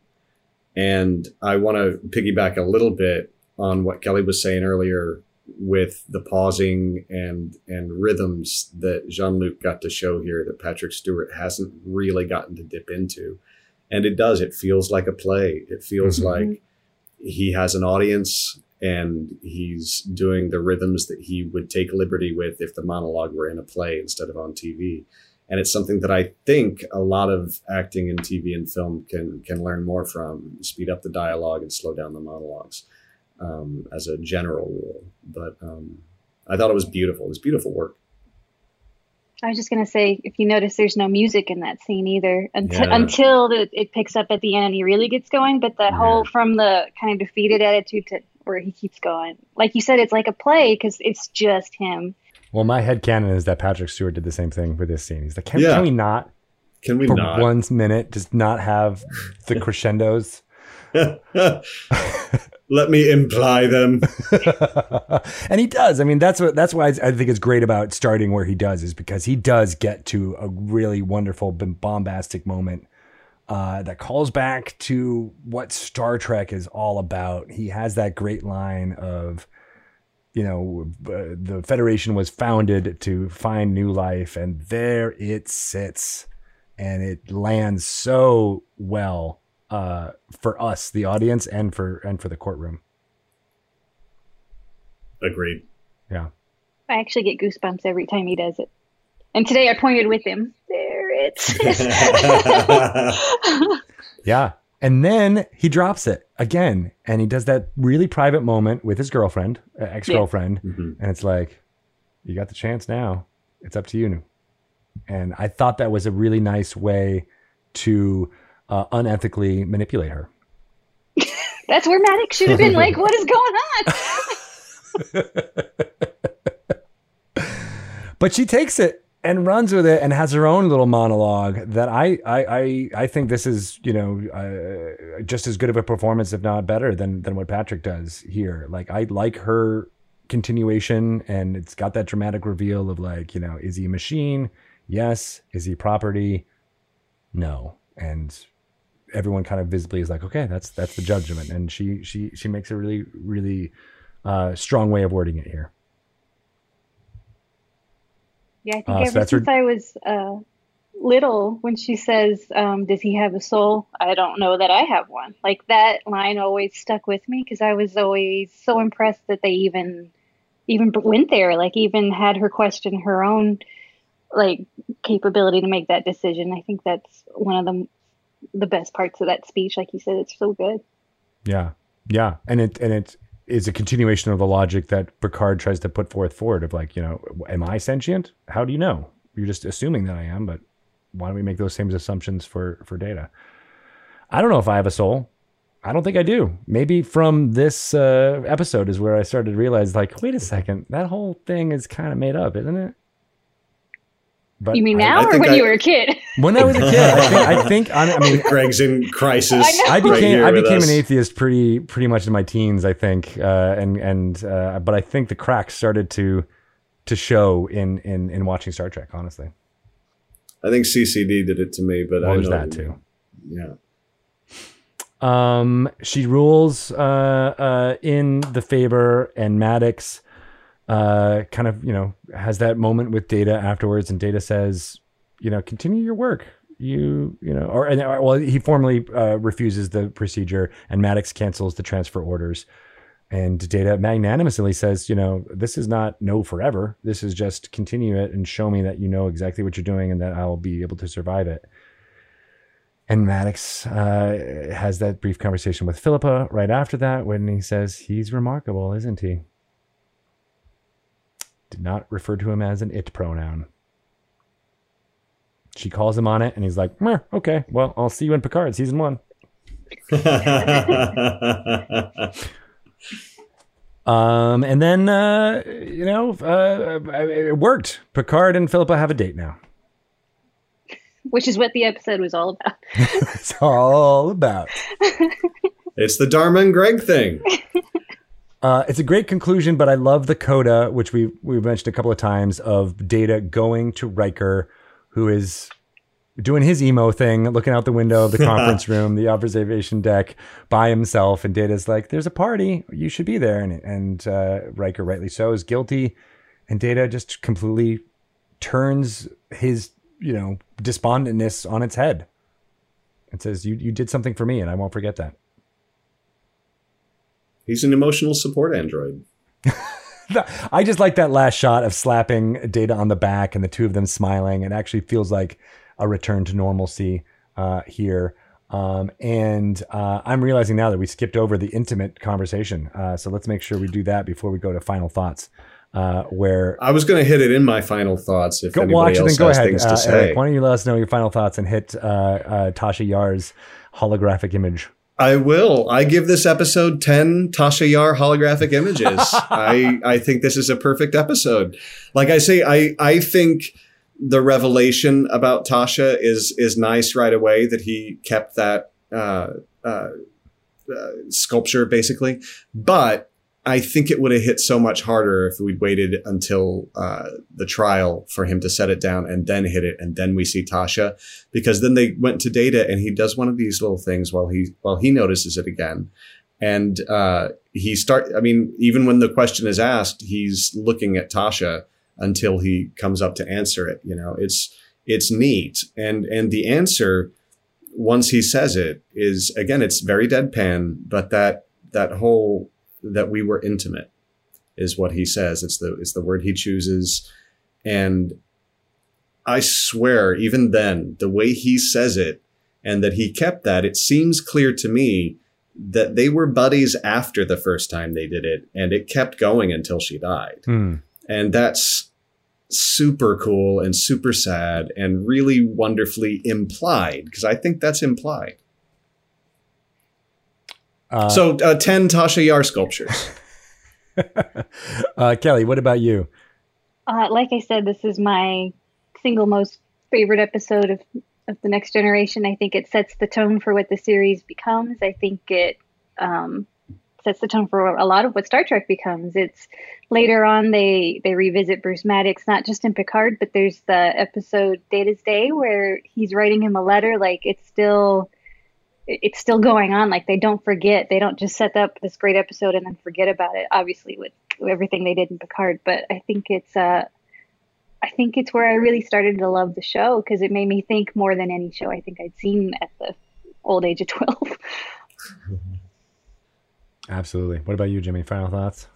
And I want to piggyback a little bit on what Kelly was saying earlier with the pausing and and rhythms that Jean Luc got to show here that Patrick Stewart hasn't really gotten to dip into. And it does. It feels like a play. It feels Mhm. like he has an audience and he's doing the rhythms that he would take liberty with if the monologue were in a play instead of on TV and it's something that I think a lot of acting in TV and film can can learn more from. Speed up the dialogue and slow down the monologues, um, as a general rule. But um, I thought it was beautiful. It was beautiful work. I was just gonna say, if you notice, there's no music in that scene either until Yeah. until the, it picks up at the end and he really gets going. But that Yeah. whole from the kind of defeated attitude to where he keeps going, like you said, it's like a play because it's just him. Well, my head canon is that Patrick Stewart did the same thing with this scene. He's like, can, Yeah. can we not Can we for not? one minute just not have the crescendos? Let me imply them. and he does. I mean, that's what that's why I think it's great about starting where he does is because he does get to a really wonderful bombastic moment uh, that calls back to what Star Trek is all about. He has that great line of, you know, uh, the Federation was founded to find new life, and there it sits, and it lands so well uh, for us, the audience, and for and for the courtroom. Agreed. Yeah. I actually get goosebumps every time he does it. And today I pointed with him. There it is. Yeah. And then he drops it again. And he does that really private moment with his girlfriend, ex girlfriend. Mhm. And it's like, you got the chance now. It's up to you. And I thought that was a really nice way to uh, unethically manipulate her. That's where Maddox should have been like, what is going on? But she takes it and runs with it and has her own little monologue that I I I, I think this is you know uh, just as good of a performance if not better than than what Patrick does here. Like I like her continuation and it's got that dramatic reveal of like you know is he a machine? Yes. Is he property? No. And everyone kind of visibly is like okay that's that's the judgment and she she she makes a really really uh, strong way of wording it here. Yeah, I think Uh, so ever her- since I was uh, little, when she says, um, "Does he have a soul?" I don't know that I have one. Like that line always stuck with me because I was always so impressed that they even even went there. Like even had her question her own like capability to make that decision. I think that's one of the the best parts of that speech. Like you said, it's so good. Yeah, yeah, and it and it is a continuation of the logic that Picard tries to put forth forward of like, you know, am I sentient? How do you know? You're just assuming that I am, but why don't we make those same assumptions for for data? I don't know if I have a soul. I don't think I do. Maybe from this uh, episode is where I started to realize, like, wait a second, that whole thing is kind of made up, isn't it? But you mean I- now I or when I- you were a kid? when I was a kid, I think, I, think I, I mean, Greg's in crisis. I know. I right became here I with became us. an atheist pretty pretty much in my teens, I think, uh, and and uh, but I think the cracks started to to show in in in watching Star Trek. Honestly, I think CCD did it to me, but well, I there's know that too. Yeah. Um, she rules uh, uh, in the favor, and Maddox uh, kind of you know has that moment with Data afterwards, and Data says, you know, continue your work. You you know, or and well, he formally uh, refuses the procedure, and Maddox cancels the transfer orders. And Data magnanimously says, you know, this is not no forever. This is just continue it and show me that you know exactly what you're doing and that I'll be able to survive it. And Maddox uh, has that brief conversation with Phillipa right after that when he says, he's remarkable, isn't he? Did not refer to him as an it pronoun. She calls him on it and he's like, okay, well, I'll see you in Picard season one. Um, and then, uh, you know, uh, it worked. Picard and Phillipa have a date now. Which is what the episode was all about. It's all about. it's the Dharma and Greg thing. Uh, it's a great conclusion, but I love the coda, which we we've mentioned a couple of times, of Data going to Riker, who is doing his emo thing, looking out the window of the conference room, the observation deck, by himself, and Data's like, "There's a party, you should be there," and and uh, Riker, rightly so, is guilty, and Data just completely turns his you know despondentness on its head, and says, "You you did something for me, and I won't forget that." He's an emotional support android. I just like that last shot of slapping Data on the back and the two of them smiling. It actually feels like a return to normalcy uh, here. Um, and uh, I'm realizing now that we skipped over the intimate conversation. Uh, so let's make sure we do that before we go to final thoughts. Uh, where I was going to hit it in my final thoughts if go anybody watch it, then go has ahead. things Uh, to say. Eric, why don't you let us know your final thoughts and hit uh, Tasha Yar's holographic image? I will. I give this episode 10 Tasha Yar holographic images. I, I think this is a perfect episode. Like I say, I, I think the revelation about Tasha is, is nice right away that he kept that, uh, uh, uh, sculpture basically. But I think it would have hit so much harder if we'd waited until uh, the trial for him to set it down and then hit it, and then we see Tasha, because then they went to Data and he does one of these little things while he while he notices it again, and uh, he start. I mean, even when the question is asked, he's looking at Tasha until he comes up to answer it. You know, it's it's neat, and and the answer once he says it is again, it's very deadpan, but that that whole that we were intimate is what he says. It's the it's the word he chooses, and I swear, even then, the way he says it, and that he kept that, it seems clear to me that they were buddies after the first time they did it, and it kept going until she died, Hmm. and that's super cool and super sad and really wonderfully implied because I think that's implied. Uh, so uh, ten Tasha Yar sculptures. uh, Kelly, what about you? Uh, like I said, this is my single most favorite episode of, of the Next Generation. I think it sets the tone for what the series becomes. I think it um, sets the tone for a lot of what Star Trek becomes. It's later on they they revisit Bruce Maddox, not just in Picard, but there's the episode Data's Day where he's writing him a letter. Like it's still it's still going on. Like they don't forget. They don't just set up this great episode and then forget about it. Obviously, with everything they did in Picard, but I think it's uh, I think it's where I really started to love the show because it made me think more than any show I think I'd seen at the old age of twelve. Absolutely. What about you, Jimmy? Final thoughts?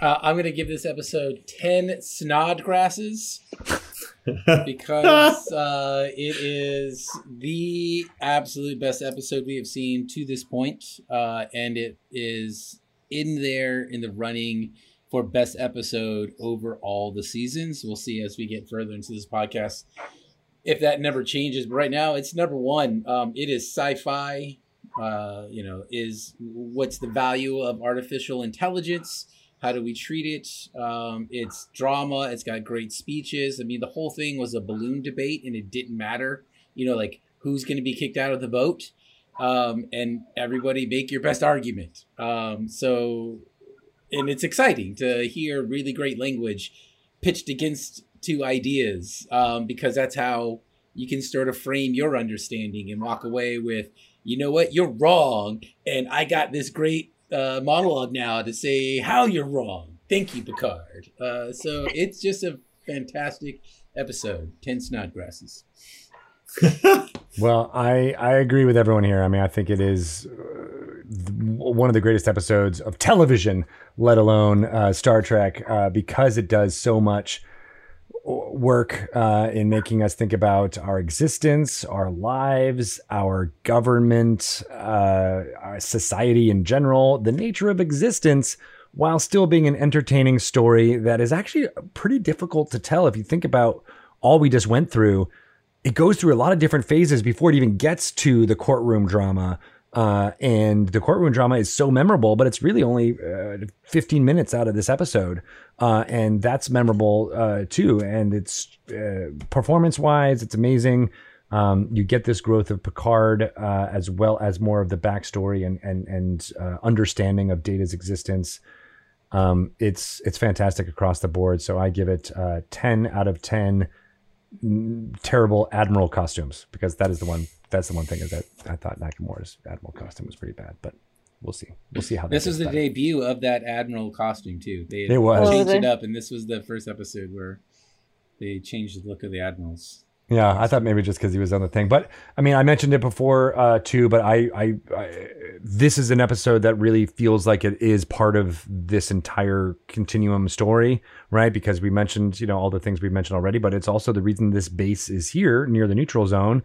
Uh, I'm going to give this episode 10 snodgrasses because uh, it is the absolute best episode we have seen to this point, uh, and it is in there in the running for best episode over all the seasons. We'll see as we get further into this podcast if that never changes. But right now, it's number one. Um, it is sci-fi. Uh, you know, is what's the value of artificial intelligence? How do we treat it? Um, it's drama. It's got great speeches. I mean, the whole thing was a balloon debate, and it didn't matter. You know, like who's going to be kicked out of the boat, um, and everybody make your best argument. Um, so, and it's exciting to hear really great language pitched against two ideas um, because that's how you can sort of frame your understanding and walk away with, you know what, you're wrong, and I got this great uh, monologue now to say how you're wrong. Thank you, Picard. Uh, so it's just a fantastic episode. Ten Snodgrasses. well, I I agree with everyone here. I mean, I think it is uh, one of the greatest episodes of television, let alone uh, Star Trek, uh, because it does so much work uh, in making us think about our existence, our lives, our government, uh, our society in general, the nature of existence, while still being an entertaining story that is actually pretty difficult to tell if you think about all we just went through. It goes through a lot of different phases before it even gets to the courtroom drama uh, and the courtroom drama is so memorable, but it's really only uh, 15 minutes out of this episode. Uh, and that's memorable uh, too. And it's uh, performance wise, it's amazing. Um, you get this growth of Picard as well as more of the backstory and and and understanding of Data's existence. Um, it's it's fantastic across the board. So I give it 10 out of 10 terrible admiral costumes because that is the one that's the one thing is that I thought Nakamura's admiral costume was pretty bad, but we'll see. We'll see how this was the better. debut of that admiral costume too. They it was changed it up, and this was the first episode where they changed the look of the admirals. Yeah, I thought maybe just because he was on the thing, but I mean, I mentioned it before uh, too. But I, I, I, this is an episode that really feels like it is part of this entire continuum story, right? Because we mentioned, you know, all the things we've mentioned already, but it's also the reason this base is here near the neutral zone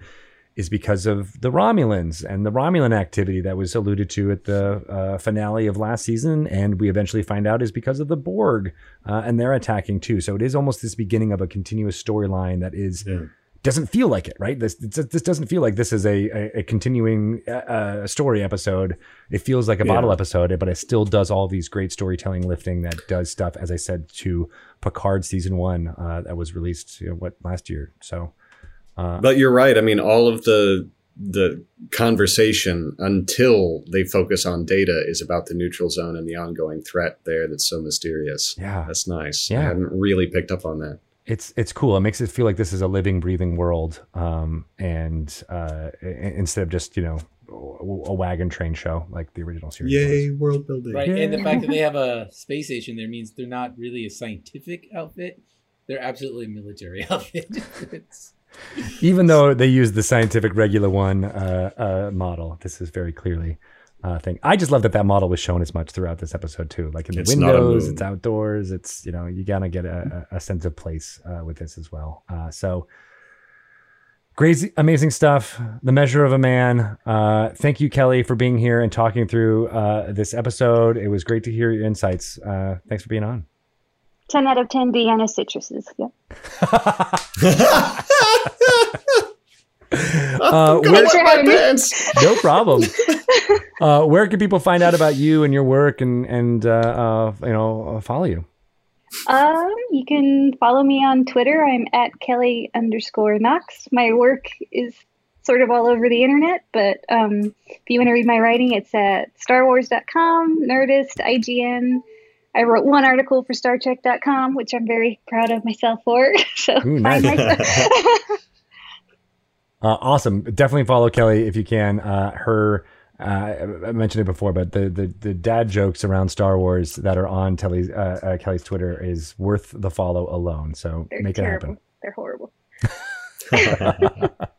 is because of the Romulans and the Romulan activity that was alluded to at the uh, finale of last season, and we eventually find out is because of the Borg uh, and they're attacking too. So it is almost this beginning of a continuous storyline that is. Yeah. Doesn't feel like it, right? This this doesn't feel like this is a a, a continuing uh, uh story episode. It feels like a yeah. bottle episode, but it still does all these great storytelling lifting that does stuff, as I said, to Picard season one uh, that was released you know, what last year. So uh, but you're right. I mean, all of the the conversation until they focus on data is about the neutral zone and the ongoing threat there that's so mysterious. Yeah. That's nice. Yeah. I hadn't really picked up on that. It's it's cool. It makes it feel like this is a living, breathing world. Um, and uh, instead of just, you know, a wagon train show like the original series. Yay, was. world building. Right. Yay. And the fact that they have a space station there means they're not really a scientific outfit. They're absolutely a military outfit. Even though they use the scientific regular one uh, uh, model, this is very clearly uh, thing. I just love that that model was shown as much throughout this episode too. Like in the it's windows, it's outdoors. It's you know you gotta get a, a sense of place uh, with this as well. Uh, so crazy, amazing stuff. The measure of a man. Uh, thank you, Kelly, for being here and talking through uh, this episode. It was great to hear your insights. Uh, thanks for being on. 10 out of 10 Vienna citruses. Yep. uh, where, no problem. Uh, where can people find out about you and your work and and uh, uh, you know uh, follow you? Um, you can follow me on Twitter. I'm at Kelly underscore Knox. My work is sort of all over the internet, but um, if you want to read my writing, it's at StarWars.com, Nerdist, IGN. I wrote one article for StarTrek.com, which I'm very proud of myself for. so Ooh, nice. Uh, awesome. Definitely follow Kelly if you can. Uh, her, uh, I mentioned it before, but the, the, the dad jokes around Star Wars that are on Kelly's, uh, uh, Kelly's Twitter is worth the follow alone. So They're make terrible. it happen. They're horrible.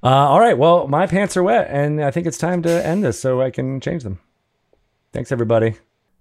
Uh, all right. Well, my pants are wet, and I think it's time to end this so I can change them. Thanks, everybody.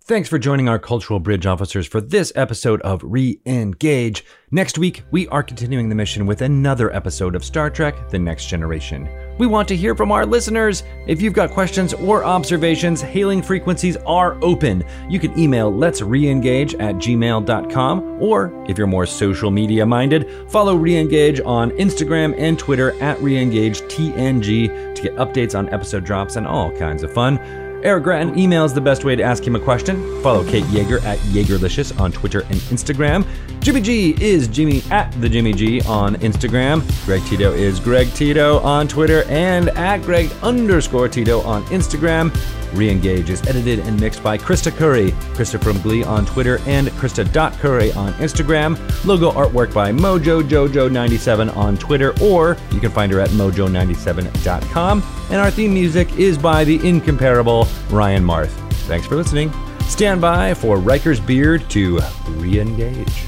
Thanks for joining our cultural bridge officers for this episode of Re Engage. Next week, we are continuing the mission with another episode of Star Trek The Next Generation. We want to hear from our listeners. If you've got questions or observations, hailing frequencies are open. You can email let's reengage at gmail.com, or if you're more social media minded, follow Reengage on Instagram and Twitter at ReengageTNG to get updates on episode drops and all kinds of fun. Eric Grattan email is the best way to ask him a question. Follow Kate Yeager at Yeagerlicious on Twitter and Instagram. Jimmy G is Jimmy at the Jimmy G on Instagram. Greg Tito is Greg Tito on Twitter and at Greg underscore Tito on Instagram. Reengage is edited and mixed by Krista Curry, Krista from Glee on Twitter and Krista.Curry on Instagram. Logo artwork by Mojo Jojo97 on Twitter, or you can find her at mojo97.com. And our theme music is by the incomparable Ryan Marth. Thanks for listening. Stand by for Riker's Beard to re-engage.